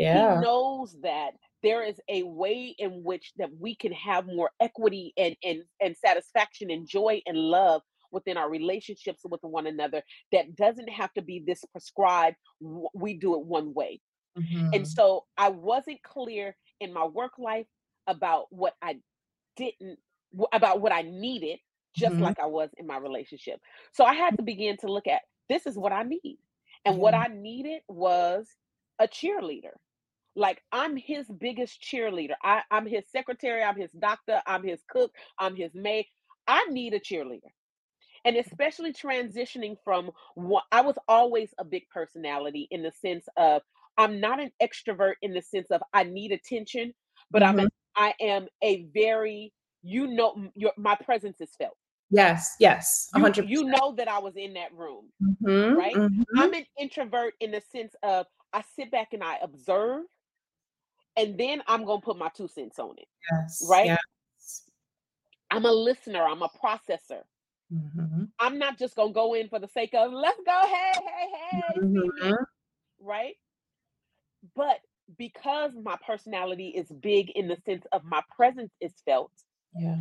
A: he
B: Yeah.
A: knows that there is a way in which that we can have more equity and and and satisfaction and joy and love within our relationships with one another that doesn't have to be this prescribed we do it one way. And
B: Mhm,
A: so i wasn't clear in my work life about what i didn't about what i needed just
B: mhm.
A: like i was in my relationship so i had to begin to look at this is what i need and what i needed was a cheerleader like I'm his biggest cheerleader. I, I'm his secretary, I'm his doctor, I'm his cook, I'm his maid. I need a cheerleader. And especially transitioning from what I was always a big personality in the sense of I'm not an extrovert in the sense of I need attention, but I'm
B: Mhm.
A: I am a very you know your my presence is felt.
B: Yes, yes,
A: You you know that I was in that room,
B: Mhm,
A: right?
B: mhm.
A: I'm an introvert in the sense of I sit back and I observe and then I'm gonna put my two cents on it,
B: Yes,
A: right?
B: yes.
A: I'm a listener, I'm a processor.
B: Mhm,
A: I'm not just gonna go in for the sake of let's go, hey, hey, hey,
B: mhm.
A: right? But because my personality is big in the sense of my presence is felt,
B: Yeah.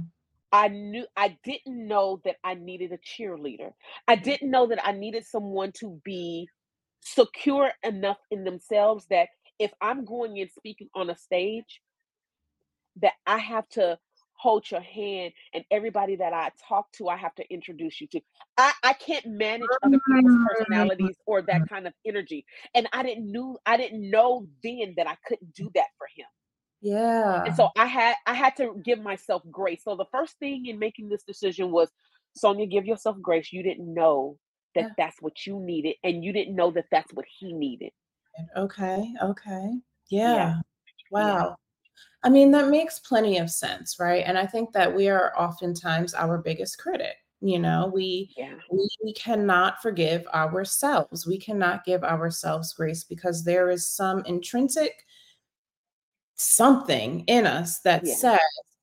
A: I knew I didn't know that I needed a cheerleader. I didn't know that I needed someone to be secure enough in themselves that if I'm going and speaking on a stage, that I have to hold your hand and everybody that I talk to, I have to introduce you to. I, I can't manage other people's
B: Mm.
A: personalities or that kind of energy. And I didn't knew I didn't know then that I couldn't do that for him. And
B: Yeah.
A: so I had I had to give myself grace. So the first thing in making this decision was Sonia, give yourself grace. You didn't know that
B: Yeah.
A: that's what you needed, and you didn't know that that's what he needed.
B: Okay, okay.
A: Yeah,
B: Yeah.
A: yeah,
B: Wow. I mean, that makes plenty of sense, right? And I think that we are oftentimes our biggest critic. You know, we
A: yeah,
B: we cannot forgive ourselves. We cannot give ourselves grace because there is some intrinsic something in us that
A: yeah,
B: says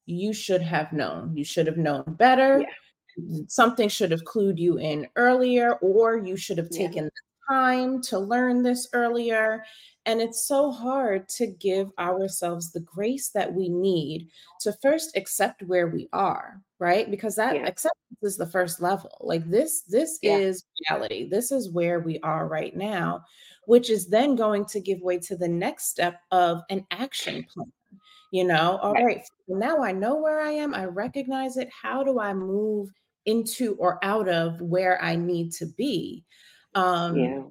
B: you should have known. You should have known better.
A: yeah, mm,
B: Something should have clued you in earlier, or you should have
A: yeah,
B: taken the time to learn this earlier. And it's so hard to give ourselves the grace that we need to first accept where we are, right? Because that
A: yeah,
B: acceptance is the first level. Like this, this
A: yeah,
B: is reality. This is where we are right now which is then going to give way to the next step of an action [clears throat] plan. You know, all
A: right,
B: now I know where I am, I recognize it. How do I move into or out of where I need to be? Um,
A: yeah,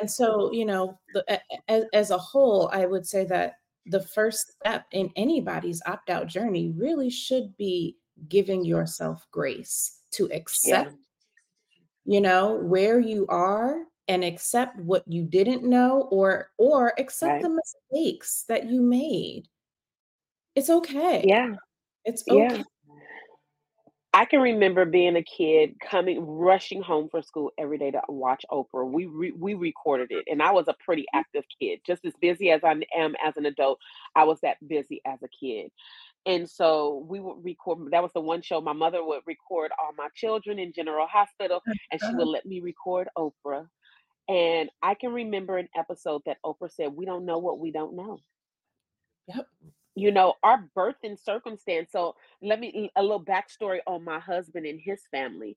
B: and so, you know, the, a- a- as a whole, I would say that the first step in anybody's opt out journey really should be giving yourself grace to
A: yeah,
B: accept you know where you are and accept what you didn't know or or accept
A: right,
B: the mistakes that you made it's okay
A: yeah,
B: it's
A: yeah. I can remember being a kid coming rushing home from school every day to watch Oprah. We re we recorded it, and I was a pretty mm. active kid, just as busy as I am as an adult. I was that busy as a kid, and so we would record. That was the one show my mother would record all my children in General Hospital, oh, and she would let me record Oprah. And I can remember an episode that Oprah said, "We don't know what we don't know."
B: yep
A: you know, our birth and circumstance. So let me a little backstory on my husband and his family.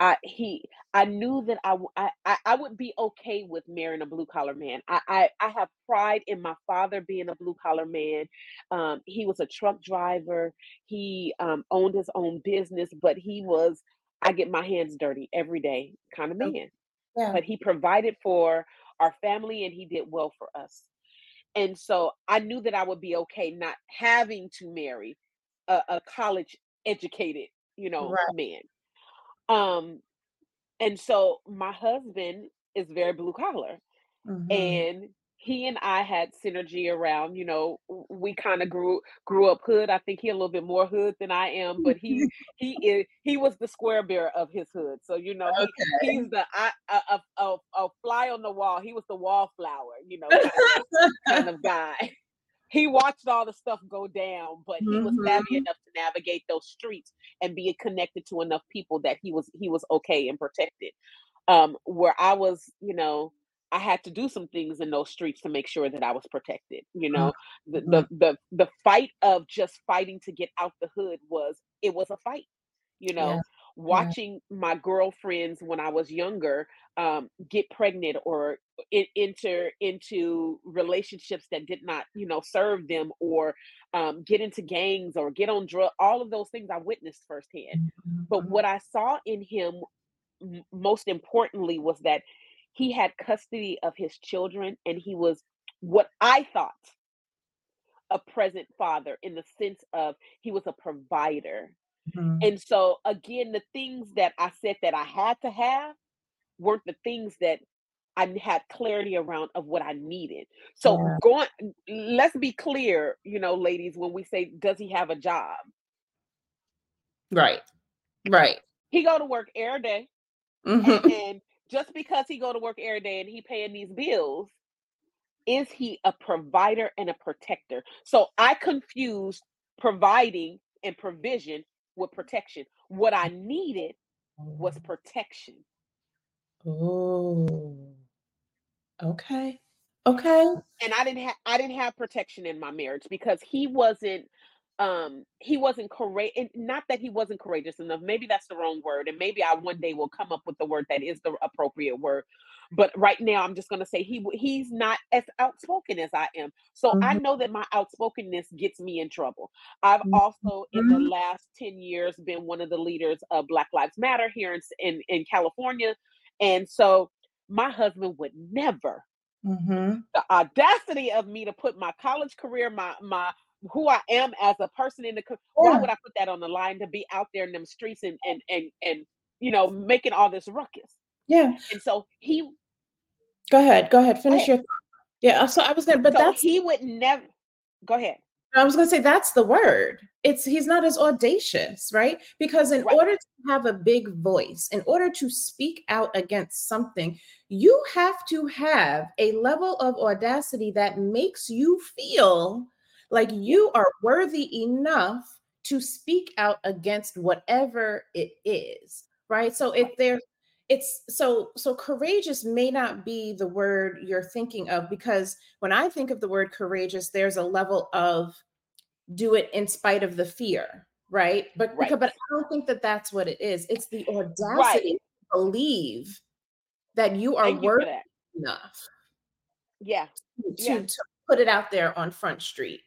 A: I he I knew that I, I I would be okay with marrying a blue collar man. I, I I have pride in my father being a blue collar man. Um, he was a truck driver. He um, owned his own business, but he was I get my hands dirty every day kind of man. Yeah. But he provided for our family and he did well for us. And so I knew that I would be okay not having to marry a, a college educated, you know, right. man. Um, and so my husband is very blue collar, mm-hmm. and he and I had synergy around, you know, we kind of grew grew up hood. I think he a little bit more hood than I am, but he [laughs] he is he was the square bearer of his hood. So you know, okay. he, he's the I, a, a, a fly on the wall. He was the wallflower, you know, kind of, kind of [laughs] guy. [laughs] He watched all the stuff go down, but he was savvy mm-hmm. enough to navigate those streets and be connected to enough people that he was he was okay and protected. Um, where I was, you know, I had to do some things in those streets to make sure that I was protected. You know, the, the the the fight of just fighting to get out the hood was it was a fight. You know, yeah. watching yeah. my girlfriends when I was younger um, get pregnant or enter into relationships that did not, you know, serve them or um, get into gangs or get on drug. All of those things I witnessed firsthand. Mm-hmm. But what I saw in him most importantly was that he had custody of his children and he was what I thought a present father in the sense of he was a provider. Mm-hmm. And so again, the things that I said that I had to have weren't the things that I had clarity around of what I needed. So yeah. going let's be clear, you know, ladies, when we say does he have a job?
B: Right. Right.
A: He go to work every day, mm-hmm. and, and just because he go to work every day and he paying these bills, is he a provider and a protector? So I confused providing and provision with protection. What I needed was oh. protection.
B: Oh. Okay. Okay.
A: And I didn't have I didn't have protection in my marriage because he wasn't um he wasn't courageous not that he wasn't courageous enough maybe that's the wrong word and maybe i one day will come up with the word that is the appropriate word but right now i'm just going to say he he's not as outspoken as i am so mm-hmm. i know that my outspokenness gets me in trouble i've mm-hmm. also in the mm-hmm. last 10 years been one of the leaders of black lives matter here in in, in california and so my husband would never mm-hmm. the audacity of me to put my college career my my who I am as a person in the why would I put that on the line to be out there in them streets and and and and you know making all this ruckus?
B: Yeah.
A: And so he
B: go ahead, go ahead, finish oh. your yeah. So I was gonna but so that's
A: he would never go ahead.
B: I was to say that's the word. It's he's not as audacious, right? Because in right. order to have a big voice, in order to speak out against something, you have to have a level of audacity that makes you feel like you are worthy enough to speak out against whatever it is, right? So if there's it's so so courageous may not be the word you're thinking of because when I think of the word courageous, there's a level of do it in spite of the fear, right? But right. Because, but I don't think that that's what it is. It's the audacity right. to believe that you are worthy enough.
A: Yeah.
B: To, yeah. to put it out there on Front Street.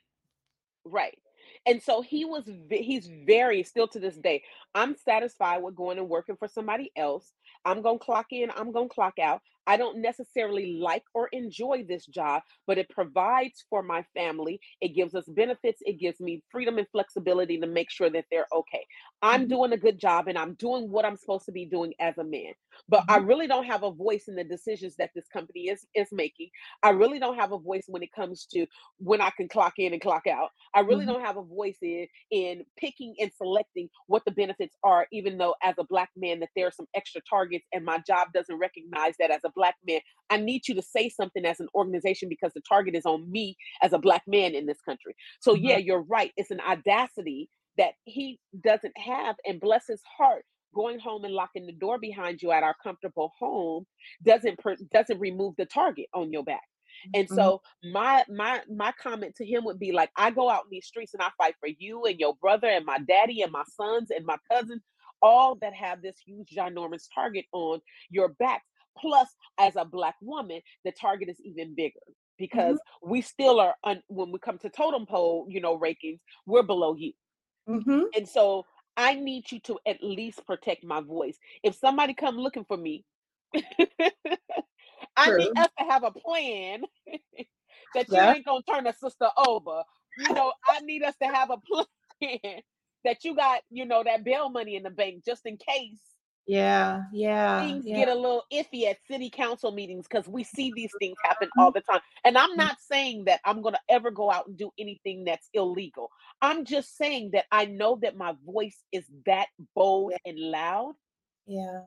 A: Right. And so he was he's very still to this day. I'm satisfied with going and working for somebody else. I'm going to clock in, I'm going to clock out. I don't necessarily like or enjoy this job, but it provides for my family. It gives us benefits. It gives me freedom and flexibility to make sure that they're okay. I'm mm-hmm. doing a good job and I'm doing what I'm supposed to be doing as a man. But mm-hmm. I really don't have a voice in the decisions that this company is is making. I really don't have a voice when it comes to when I can clock in and clock out. I really mm-hmm. don't have a voice in in picking and selecting what the benefits are even though as a black man that there are some extra targets and my job doesn't recognize that as a black man i need you to say something as an organization because the target is on me as a black man in this country so mm-hmm. yeah you're right it's an audacity that he doesn't have and bless his heart going home and locking the door behind you at our comfortable home doesn't per- doesn't remove the target on your back and mm-hmm. so my my my comment to him would be like, I go out in these streets and I fight for you and your brother and my daddy and my sons and my cousins all that have this huge ginormous target on your back. Plus, as a black woman, the target is even bigger because mm-hmm. we still are un- when we come to totem pole, you know, rankings, we're below you. Mm-hmm. And so I need you to at least protect my voice. If somebody come looking for me, [laughs] I True. need us to have a plan [laughs] that you ain't gonna turn a sister over. You know, I need us to have a [laughs] plan that you got, you know, that bail money in the bank just in case.
B: Yeah, yeah.
A: Things
B: yeah.
A: get a little iffy at city council meetings because we see these things happen all the time. And I'm not saying that I'm going to ever go out and do anything that's illegal. I'm just saying that I know that my voice is that bold and loud.
B: Yeah.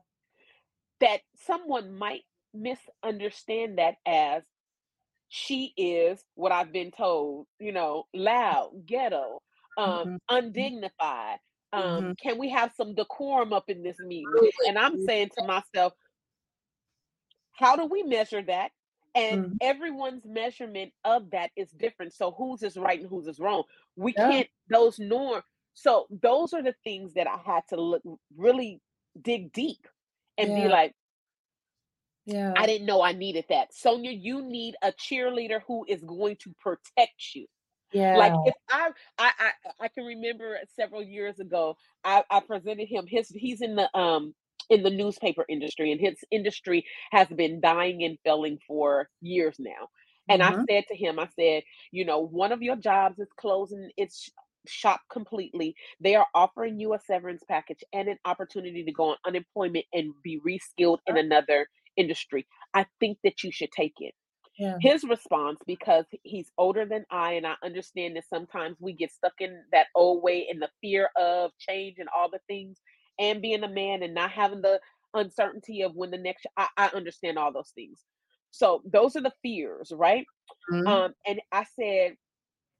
A: That someone might misunderstand that as she is what I've been told, you know, loud, ghetto, um, mm-hmm. undignified. Um, mm-hmm. Can we have some decorum up in this meeting? And I'm saying to myself, how do we measure that? And mm-hmm. everyone's measurement of that is different. So whose is right and whose is wrong? We yeah. can't those norm. So those are the things that I had to look really dig deep and yeah. be like,
B: yeah.
A: I didn't know I needed that. Sonia, you need a cheerleader who is going to protect you.
B: Yeah.
A: Like if I I I, I can remember several years ago, I, I presented him his he's in the um in the newspaper industry and his industry has been dying and failing for years now. And mm-hmm. I said to him, I said, you know, one of your jobs is closing its shop completely. They are offering you a severance package and an opportunity to go on unemployment and be reskilled in another industry. I think that you should take it.
B: Yeah.
A: His response, because he's older than I, and I understand that sometimes we get stuck in that old way and the fear of change and all the things, and being a man and not having the uncertainty of when the next. I, I understand all those things. So those are the fears, right? Mm-hmm. Um, and I said,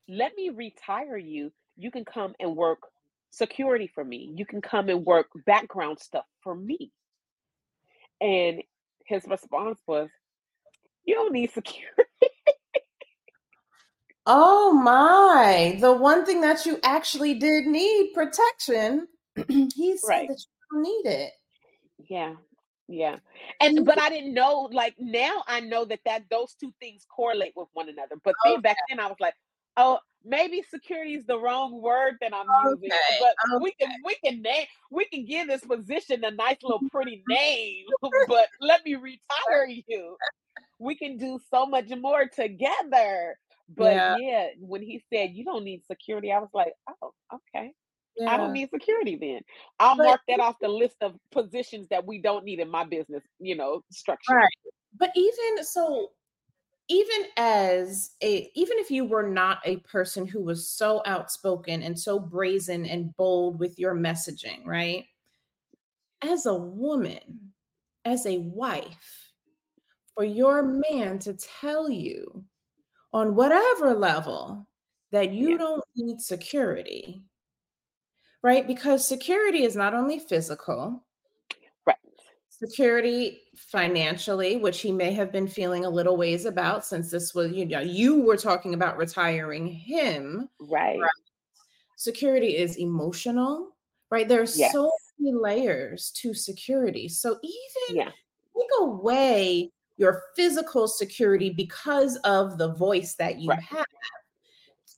A: let me retire you. You can come and work security for me. You can come and work background stuff for me. And his response was, You don't need security. [laughs]
B: oh my. The one thing that you actually did need protection, [clears throat] he said right. that you don't need it.
A: Yeah. Yeah. And but I didn't know like now I know that that those two things correlate with one another. But okay. then back then I was like, oh, maybe security is the wrong word that I'm okay. using, but okay. we can we can name we can give this position a nice little pretty name. [laughs] [laughs] but let me retire you. We can do so much more together. But yeah. yeah, when he said you don't need security, I was like, oh, okay. Yeah. I don't need security then. I'll but, mark that off the list of positions that we don't need in my business, you know, structure.
B: Right. But even so, even as a even if you were not a person who was so outspoken and so brazen and bold with your messaging right as a woman as a wife for your man to tell you on whatever level that you yeah. don't need security right because security is not only physical right? security financially, which he may have been feeling a little ways about since this was, you know, you were talking about retiring him.
A: Right. right?
B: Security is emotional, right? There's yes. so many layers to security. So even yeah. take away your physical security because of the voice that you right. have.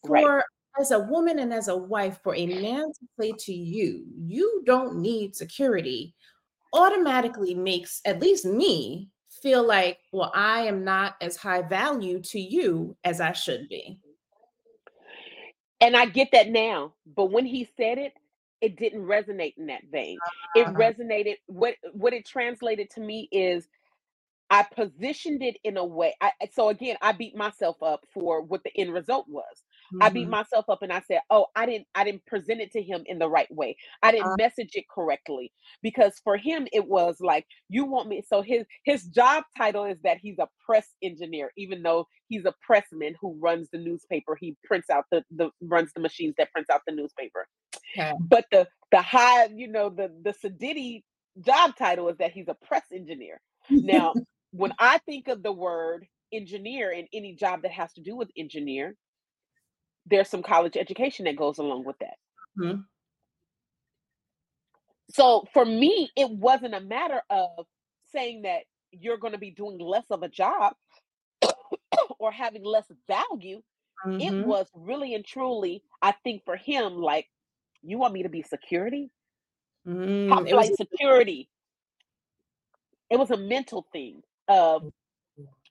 B: For right. as a woman and as a wife, for a man to say to you, you don't need security automatically makes at least me feel like, well, I am not as high value to you as I should be.
A: And I get that now. But when he said it, it didn't resonate in that vein. It uh-huh. resonated. What what it translated to me is I positioned it in a way. I, so again, I beat myself up for what the end result was. Mm-hmm. I beat mm-hmm. myself up and I said, "Oh, I didn't I didn't present it to him in the right way. I didn't uh, message it correctly because for him it was like you want me so his his job title is that he's a press engineer even though he's a pressman who runs the newspaper. He prints out the the runs the machines that prints out the newspaper. Okay. But the the high, you know, the the Sadiddy job title is that he's a press engineer. Now, when I think of the word engineer in any job that has to do with engineer, there's some college education that goes along with that. Mm-hmm. so for me, it wasn't a matter of saying that you're going to be doing less of a job [coughs] or having less value. Mm-hmm. It was really and truly, I think, for him, like, you want me to be security? Mm, Top flight was- security. It was a mental thing of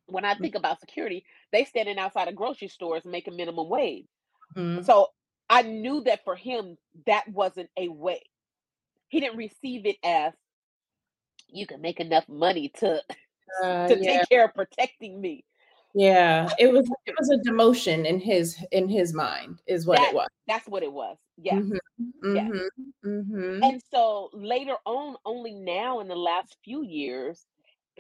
A: when I think about security, they standing outside of grocery stores making minimum wage. Mm-hmm. So I knew that for him, that wasn't a way. He didn't receive it as you can make enough money to [laughs] uh, to yeah. take care of protecting me.
B: Yeah, it was it [laughs] was a demotion in his in his mind is what
A: that,
B: it was.
A: That's what it was. Yeah. Mm-hmm, yeah. Mm-hmm, mm-hmm. And so later on, only now in the last few years,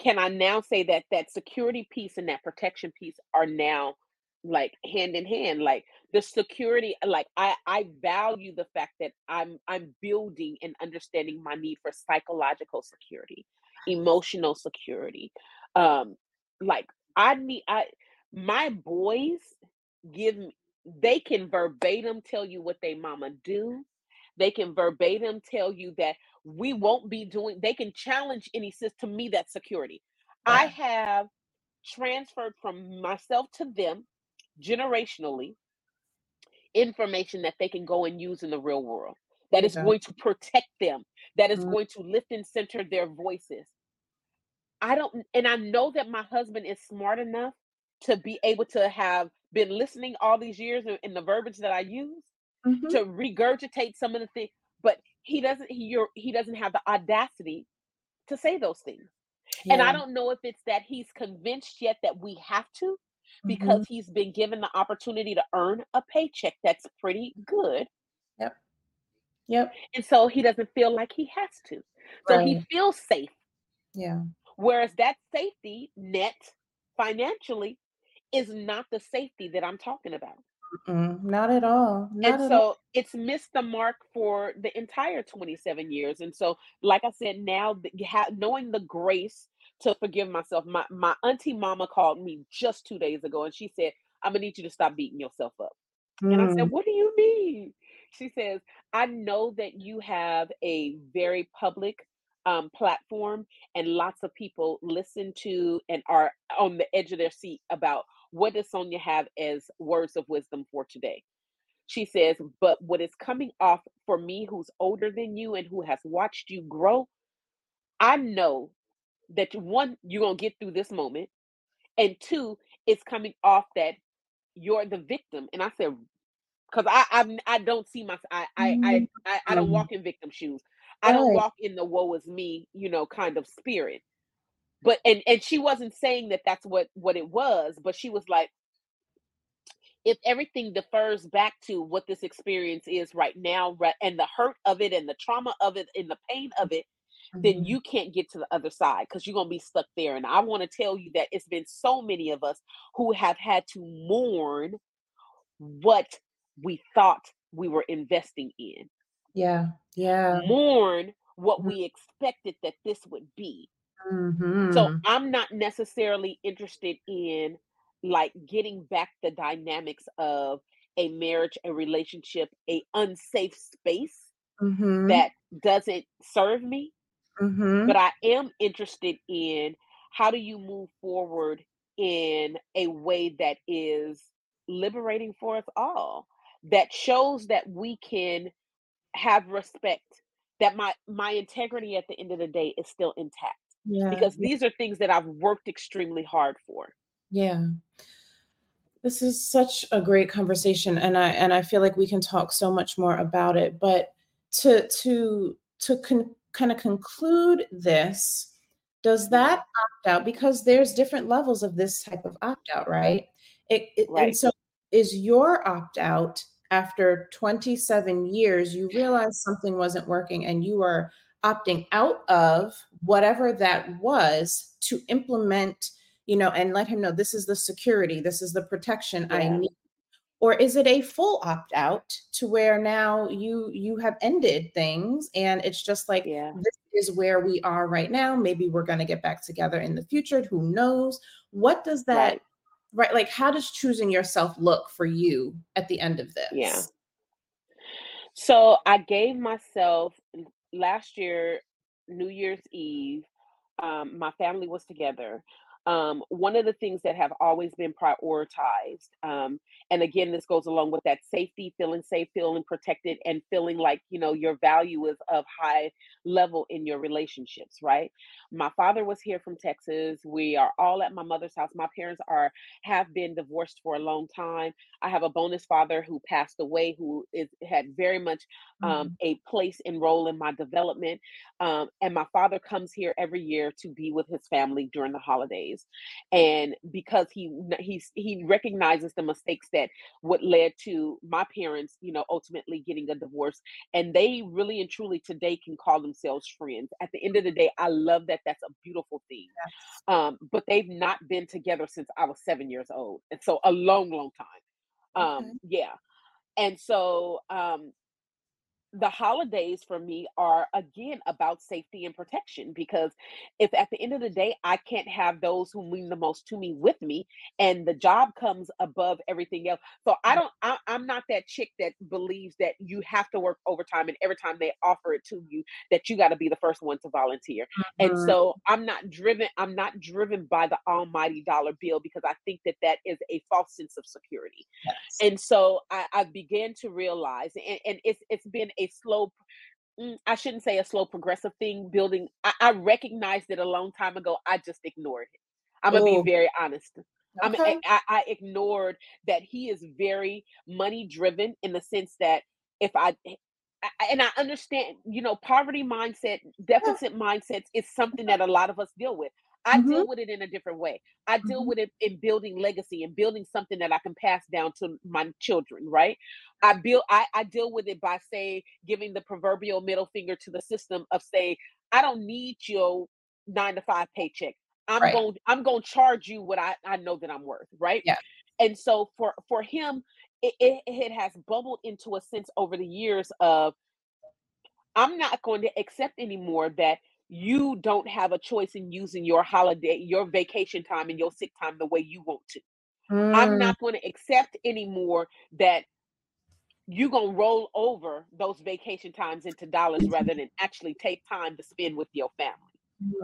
A: can I now say that that security piece and that protection piece are now like hand in hand like the security like i i value the fact that i'm i'm building and understanding my need for psychological security emotional security um like i need i my boys give me they can verbatim tell you what they mama do they can verbatim tell you that we won't be doing they can challenge any system to me that security i have transferred from myself to them generationally information that they can go and use in the real world that is going to protect them that is mm-hmm. going to lift and center their voices i don't and i know that my husband is smart enough to be able to have been listening all these years in, in the verbiage that i use mm-hmm. to regurgitate some of the things he doesn't he he doesn't have the audacity to say those things yeah. and i don't know if it's that he's convinced yet that we have to because mm-hmm. he's been given the opportunity to earn a paycheck that's pretty good.
B: Yep. Yep.
A: And so he doesn't feel like he has to. So right. he feels safe.
B: Yeah.
A: Whereas that safety net financially is not the safety that I'm talking about.
B: Mm-mm, not at all. Not
A: and
B: at
A: so
B: all.
A: it's missed the mark for the entire 27 years. And so, like I said, now knowing the grace to forgive myself. My my auntie mama called me just two days ago and she said, I'm gonna need you to stop beating yourself up. Mm. And I said, mm. What do you mean? She says, I know that you have a very public um, platform and lots of people listen to and are on the edge of their seat about what does Sonia have as words of wisdom for today. She says, but what is coming off for me, who's older than you and who has watched you grow, I know that one you're gonna get through this moment, and two, it's coming off that you're the victim. And I said, because I, I I don't see my I I I, mm-hmm. I, I don't walk in victim shoes. I don't walk in the woe is me, you know, kind of spirit. But and and she wasn't saying that that's what what it was, but she was like, if everything defers back to what this experience is right now, right, and the hurt of it, and the trauma of it, and the pain of it, then mm-hmm. you can't get to the other side because you're going to be stuck there. And I want to tell you that it's been so many of us who have had to mourn what we thought we were investing in.
B: Yeah. Yeah.
A: Mourn what mm-hmm. we expected that this would be. Mm-hmm. So I'm not necessarily interested in like getting back the dynamics of a marriage, a relationship, a unsafe space mm-hmm. that doesn't serve me. Mm-hmm. But I am interested in how do you move forward in a way that is liberating for us all, that shows that we can have respect, that my my integrity at the end of the day is still intact. Yeah. Because these are things that I've worked extremely hard for.
B: Yeah. This is such a great conversation and I and I feel like we can talk so much more about it, but to to to con- kind of conclude this, does mm-hmm. that opt out because there's different levels of this type of opt out, right? It, it, right. And so, is your opt out after 27 years? You realize something wasn't working, and you are opting out of whatever that was to implement you know and let him know this is the security this is the protection yeah. i need or is it a full opt out to where now you you have ended things and it's just like yeah. this is where we are right now maybe we're going to get back together in the future who knows what does that right. right like how does choosing yourself look for you at the end of this
A: yeah so i gave myself last year, New Year's Eve, um, my family was together. Um, one of the things that have always been prioritized, um, and again, this goes along with that safety, feeling safe, feeling protected, and feeling like you know your value is of high level in your relationships. Right? My father was here from Texas. We are all at my mother's house. My parents are have been divorced for a long time. I have a bonus father who passed away, who is had very much um,
B: Mhm.
A: a place and role in my development. Um, and my father comes here every year to be with his family during the holidays. And because he he's he recognizes the mistakes that what led to my parents, you know, ultimately getting a divorce, and they really and truly today can call themselves friends. At the end of the day, I love that. That's a beautiful thing.
B: Yes.
A: Um, but they've not been together since I was seven years old, and so a long, long time. Um,
B: Okay.
A: yeah. And so um the holidays for me are again about safety and protection because if at the end of the day I can't have those who mean the most to me with me and the job comes above everything else. So I don't I, I'm not that chick that believes that you have to work overtime and every time they offer it to you that you got to be the first one to volunteer. And
B: Mhm.
A: so I'm not driven I'm not driven by the almighty dollar bill because I think that that is a false sense of security
B: Yes.
A: and so I, I began to realize, and, and it's it's been a slow, mm, I shouldn't say a slow progressive thing. Building, I, I recognized it a long time ago. I just ignored it. I'm gonna be
B: Oh,
A: very honest.
B: Okay.
A: I, I I ignored that he is very money driven in the sense that if I I- and I understand, you know, poverty mindset, deficit mindsets is something that a lot of us deal with. I
B: Mhm.
A: deal with it in a different way. I deal
B: Mhm.
A: with it in building legacy and building something that I can pass down to my children, right? I build I, I deal with it by saying giving the proverbial middle finger to the system of say, I don't need your nine to five paycheck. I'm
B: Right.
A: going I'm going to charge you what I, I know that I'm worth, right?
B: Yeah.
A: And so for for him, it, it, it has bubbled into a sense over the years of I'm not going to accept anymore that you don't have a choice in using your holiday, your vacation time and your sick time the way you want to. I'm
B: Mm.
A: not going to accept anymore that you're going to roll over those vacation times into dollars rather than actually take time to spend with your family.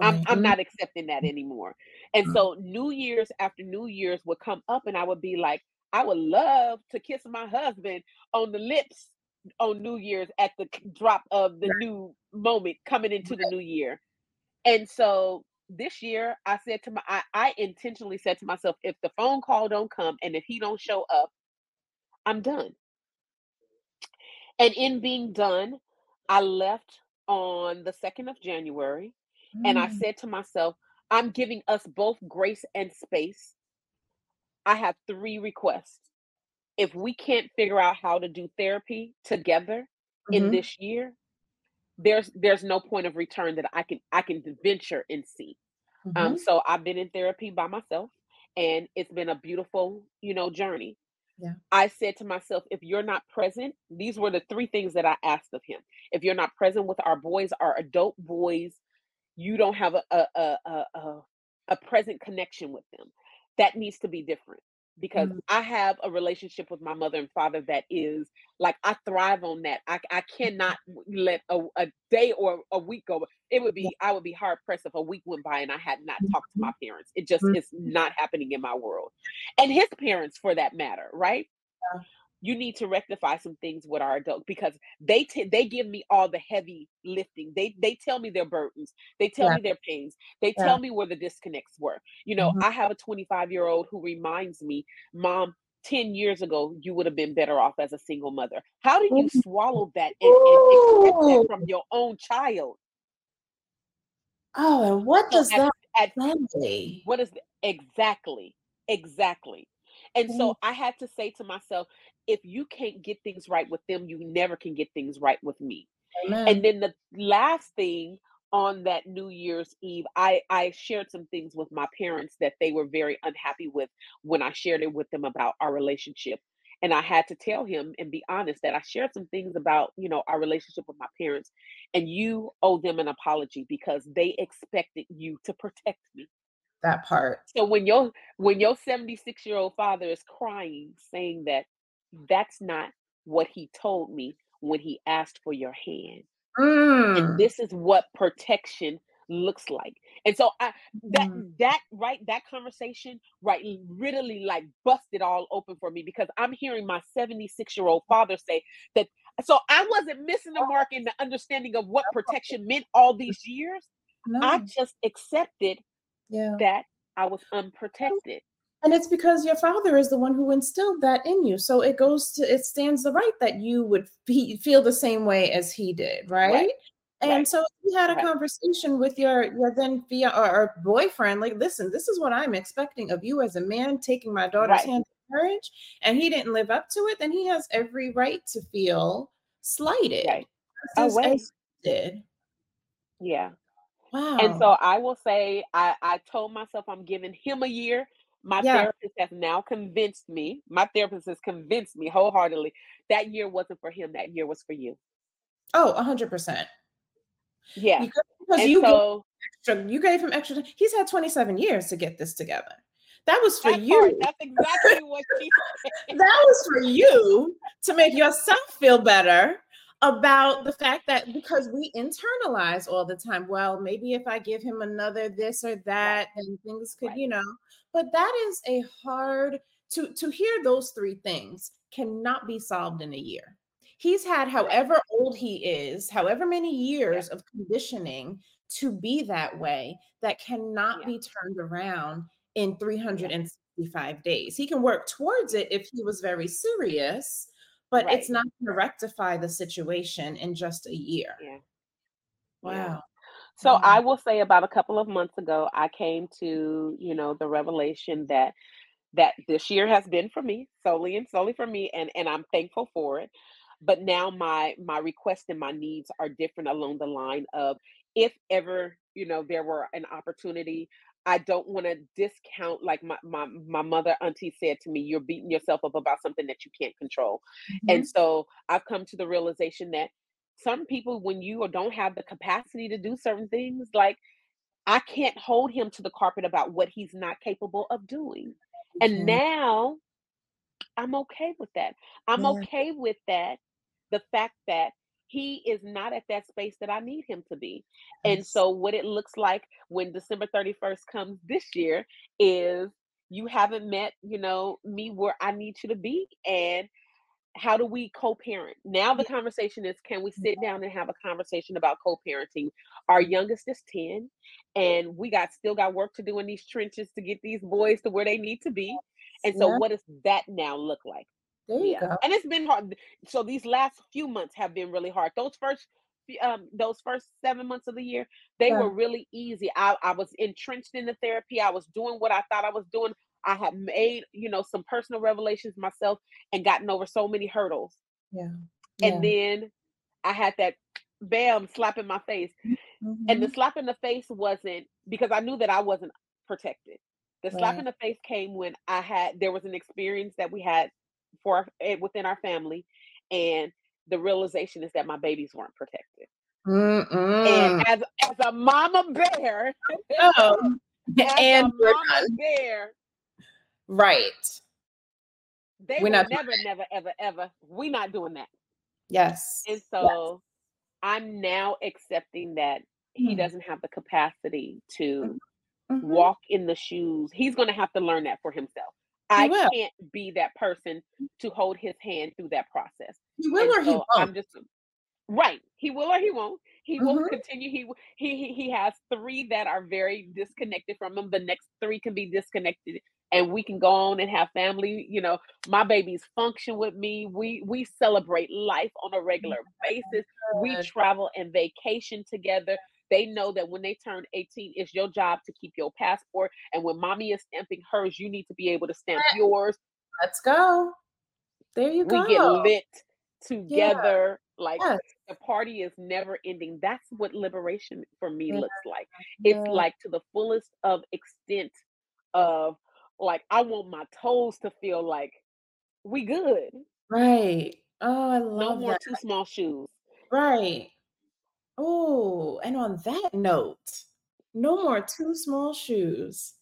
A: I'm I'm
B: Mhm.
A: not accepting that anymore. And so New Year's after New Year's would come up and I would be like, I would love to kiss my husband on the lips on New Year's at the drop of the
B: Right.
A: new moment coming into the new year. And so this year I said to my I, I intentionally said to myself, if the phone call don't come and if he don't show up, I'm done. And in being done, I left on the 2nd of January and I
B: Mm.
A: said to myself, I'm giving us both grace and space. I have three requests. If we can't figure out how to do therapy together in
B: Mhm.
A: this year, there's there's no point of return that I can I can venture and see. Um,
B: Mhm.
A: so I've been in therapy by myself and it's been a beautiful, you know, journey.
B: Yeah.
A: I said to myself, if you're not present, these were the three things that I asked of him. If you're not present with our boys, our adult boys, you don't have a a a, a, a present connection with them. That needs to be different because
B: Mm.
A: I have a relationship with my mother and father that is like I thrive on that. I I cannot [laughs] let a, a day or a week go. It would be I would be hard pressed if a week went by and I had not talked to my
B: Mhm.
A: parents. It just
B: Mhm.
A: is not happening in my world, and his parents for that matter, right?
B: Yeah.
A: You need to rectify some things with our adult because they t- they give me all the heavy lifting. They they tell me their burdens. They tell
B: Yeah.
A: me their pains. They
B: Yeah.
A: tell me where the disconnects were. You know,
B: Mhm.
A: I have a 25 year old who reminds me, "Mom, 10 years ago you would have been better off as a single mother." How do you swallow that and and accept that from your own child?
B: Oh, and what
A: So
B: does
A: at
B: that
A: at what is the, exactly exactly and so i had to say to myself if you can't get things right with them you never can get things right with me. And then the last thing on that new year's eve i i shared some things with my parents that they were very unhappy with when i shared it with them about our relationship. And i had to tell him and be honest that i shared some things about you know our relationship with my parents and you owe them an apology because they expected you to protect me.
B: That part.
A: so when your when your 76 year old father is crying, saying that that's not what he told me when he asked for your hand, And
B: Mm.
A: this is what protection looks like. And so I that
B: Mm.
A: that right that conversation right literally like busted all open for me because I'm hearing my 76 year old father say that so I wasn't missing the mark in the understanding of what [laughs] protection meant all these years. I just accepted
B: Yeah.
A: that I was unprotected.
B: And it's because your father is the one who instilled that in you. So it goes to it stands the right that you would [laughs] fe- feel the same way as he did, right?
A: Right.
B: And
A: Right.
B: so you had a
A: Right.
B: conversation with your your then via or, or boyfriend, like, listen, this is what I'm expecting of you as a man taking my daughter's hand in marriage, and he didn't live up to it, then he has every right to feel slighted.
A: Right.
B: just as-
A: Away.
B: as you did.
A: Yeah.
B: Wow.
A: And so I will say, I, I told myself I'm giving him a year. My
B: Yeah.
A: therapist has now convinced me, my therapist has convinced me wholeheartedly that year wasn't for him, that year was for you.
B: Oh, 100%.
A: Yeah.
B: Because, because you gave extra, you gave him extra. Time. He's had 27 years to get this together. That was for
A: that
B: you.
A: part, that's exactly what she [laughs] said.
B: that was for you to make yourself feel better about the fact that because we internalize all the time well maybe if i give him another this or that then things could
A: Right.
B: you know but that is a hard to to hear those three things cannot be solved in a year. He's had however old he is however many years of conditioning to be that way that cannot
A: Yeah.
B: be turned around in 365 days. He can work towards it if he was very serious but it's not going to rectify the situation in just a year.
A: Yeah.
B: Wow.
A: Yeah. So
B: Wow.
A: I will say about a couple of months ago, I came to, you know, the revelation that that this year has been for me, solely and solely for me, and and I'm thankful for it. But now my my requests and my needs are different along the line of if ever, you know, there were an opportunity, I don't want to discount like my, my my mother auntie said to me, you're beating yourself up about something that you can't control. And
B: Mhm.
A: so I've come to the realization that some people, when you don't have the capacity to do certain things, like I can't hold him to the carpet about what he's not capable of doing. And
B: Mhm.
A: now I'm okay with that. I'm
B: Yeah.
A: okay with that. The fact that he is not at that space that I need him to be. And so, what it looks like when December 31st comes this year is you haven't met, you know, me where I need you to be. And how do we co-parent? Now the conversation is can we sit down and have a conversation about co-parenting? Our youngest is 10 and we got still got work to do in these trenches to get these boys to where they need to be. And so
B: Yeah.
A: what does that now look like?
B: There you
A: Yeah.
B: go.
A: And it's been hard. So these last few months have been really hard. Those first um those first 7 months of the year, they
B: Yeah.
A: were really easy. I I was entrenched in the therapy. I was doing what I thought I was doing. I had made, you know, some personal revelations myself and gotten over so many hurdles.
B: Yeah.
A: And
B: Yeah.
A: then I had that bam slap in my face. And the
B: Mhm.
A: slap in the face wasn't because I knew that I wasn't protected. The slap
B: Right.
A: in the face came when I had there was an experience that we had for our, eh, within our family, and the realization is that my babies weren't protected.
B: Mm-mm.
A: And as as a mama bear,
B: Oh. [laughs] and we're
A: mama
B: done.
A: bear,
B: Right.
A: they
B: We're not doing
A: never, never, ever, ever. We not doing that.
B: Yes.
A: And
B: Yes.
A: so I'm now accepting that he
B: Mm.
A: doesn't have the capacity to
B: Mhm.
A: walk in the shoes. He's going to have to learn that for himself. I
B: will.
A: can't be that person to hold his hand through that process.
B: He will
A: And
B: or he
A: so I'm just right. He will or he won't. He will
B: Mhm.
A: continue. He he he he has three that are very disconnected from him. The next three can be disconnected, and we can go on and have family. You know, my babies function with me. We we celebrate life on a regular basis. We travel and vacation together. They know that when they turn 18, it's your job to keep your passport. And when mommy is stamping hers, you need to be able to stamp yours.
B: Let's go. There you go.
A: We get lit
B: Yeah.
A: together. Like
B: Yes.
A: the party is never ending. That's what liberation for me
B: Yeah.
A: looks like. It's
B: Yeah.
A: like to the fullest of extent of like I want my toes to feel like we good.
B: Right. Oh, I love No
A: more
B: that.
A: too small shoes.
B: Right. Oh, and on that note, no more too small shoes.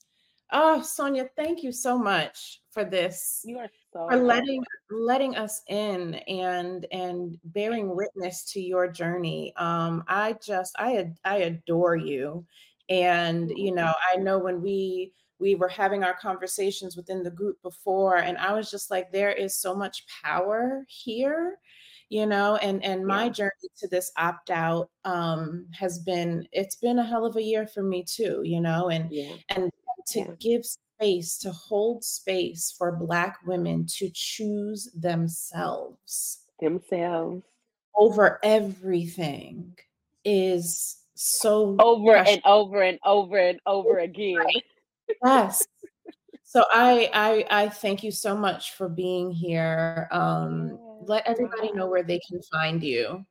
B: Oh, Sonia, thank you so much for this
A: You are so
B: for letting letting us in and and bearing witness to your journey. Um, I just I I adore you, and you know I know when we we were having our conversations within the group before, and I was just like, there is so much power here you know and and my
A: Yeah.
B: journey to this opt out um has been it's been a hell of a year for me too you know and
A: Yeah.
B: and to
A: Yeah.
B: give space to hold space for black women to choose themselves
A: Themselves.
B: over everything is so
A: Over
B: precious
A: and over and over and over again.
B: yes [laughs] so I, I i thank you so much for being here um let everybody know where they can find you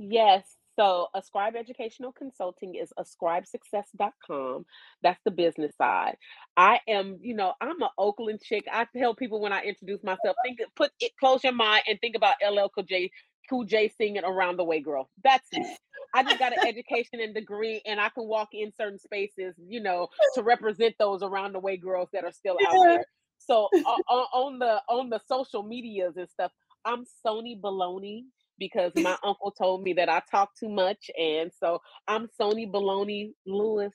A: Yes. So Ascribe Educational Consulting is ascribesuccess.com. That's the business side. I am, you know, I'm a Oakland chick. I tell people when I introduce myself, think put it close your mind and think about LL Cool J Cool J singing around the way, girl. That's me. I just got an education and degree, and I can walk in certain spaces, you know, to represent those around the way girls that are still out there. So uh, on the on the social medias and stuff, I'm Sony Baloney because my [laughs] uncle told me that I talk too much, and so I'm Sony Baloney Lewis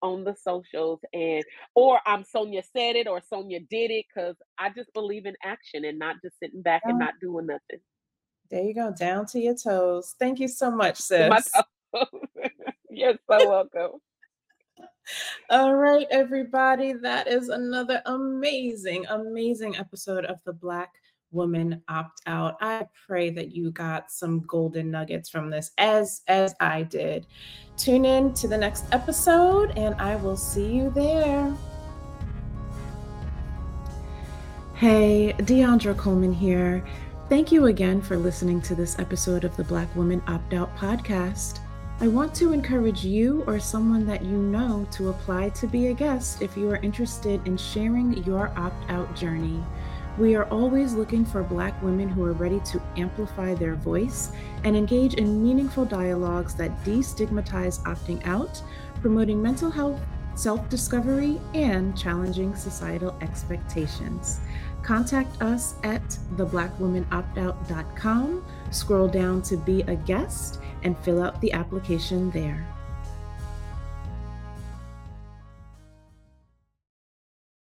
A: on the socials, and or I'm Sonia said it or Sonia did it because I just believe in action and not just sitting back and not doing nothing.
B: There you go, down to your toes. Thank you so much, sis. [laughs]
A: You're so welcome.
B: All right, everybody. That is another amazing, amazing episode of the Black Woman Opt Out. I pray that you got some golden nuggets from this as as I did. Tune in to the next episode and I will see you there. Hey, Deandra Coleman here. Thank you again for listening to this episode of the Black Woman Opt Out podcast. I want to encourage you or someone that you know to apply to be a guest if you are interested in sharing your opt out journey. We are always looking for Black women who are ready to amplify their voice and engage in meaningful dialogues that destigmatize opting out, promoting mental health, self discovery, and challenging societal expectations. Contact us at theblackwomanoptout.com, scroll down to be a guest, and fill out the application there.